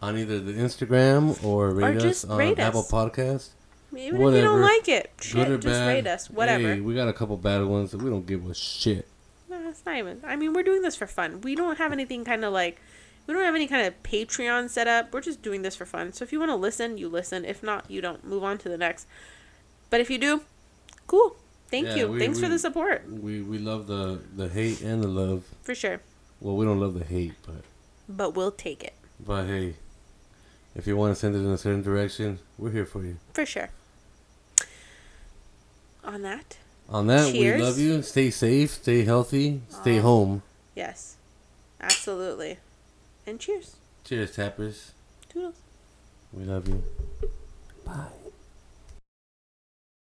Speaker 2: on either the Instagram or rate us
Speaker 1: just
Speaker 2: on
Speaker 1: rate
Speaker 2: Apple
Speaker 1: us.
Speaker 2: Podcast.
Speaker 1: Even if you don't
Speaker 2: whatever.
Speaker 1: like it, shit, just
Speaker 2: bad.
Speaker 1: rate us. Whatever.
Speaker 2: Hey, we got a couple bad ones. We don't give a shit.
Speaker 1: No, it's not even. I mean, we're doing this for fun. We don't have anything kind of like. We don't have any kind of Patreon set up. We're just doing this for fun. So if you want to listen, you listen. If not, you don't. Move on to the next. But if you do, cool. Thank
Speaker 2: Yeah,
Speaker 1: you.
Speaker 2: we-
Speaker 1: Thanks for the support.
Speaker 2: We we love the the hate and the love.
Speaker 1: For sure.
Speaker 2: Well, we don't love the hate, but
Speaker 1: But we'll take it.
Speaker 2: but hey, if you want to send it in a certain direction, we're here for you.
Speaker 1: For sure. On that,
Speaker 2: On that,
Speaker 1: Cheers.
Speaker 2: we love you. Stay safe, stay healthy, stay
Speaker 1: Aw.
Speaker 2: home.
Speaker 1: yes. Absolutely. And cheers.
Speaker 2: Cheers, tappers.
Speaker 1: Toodles.
Speaker 2: We love you. Bye.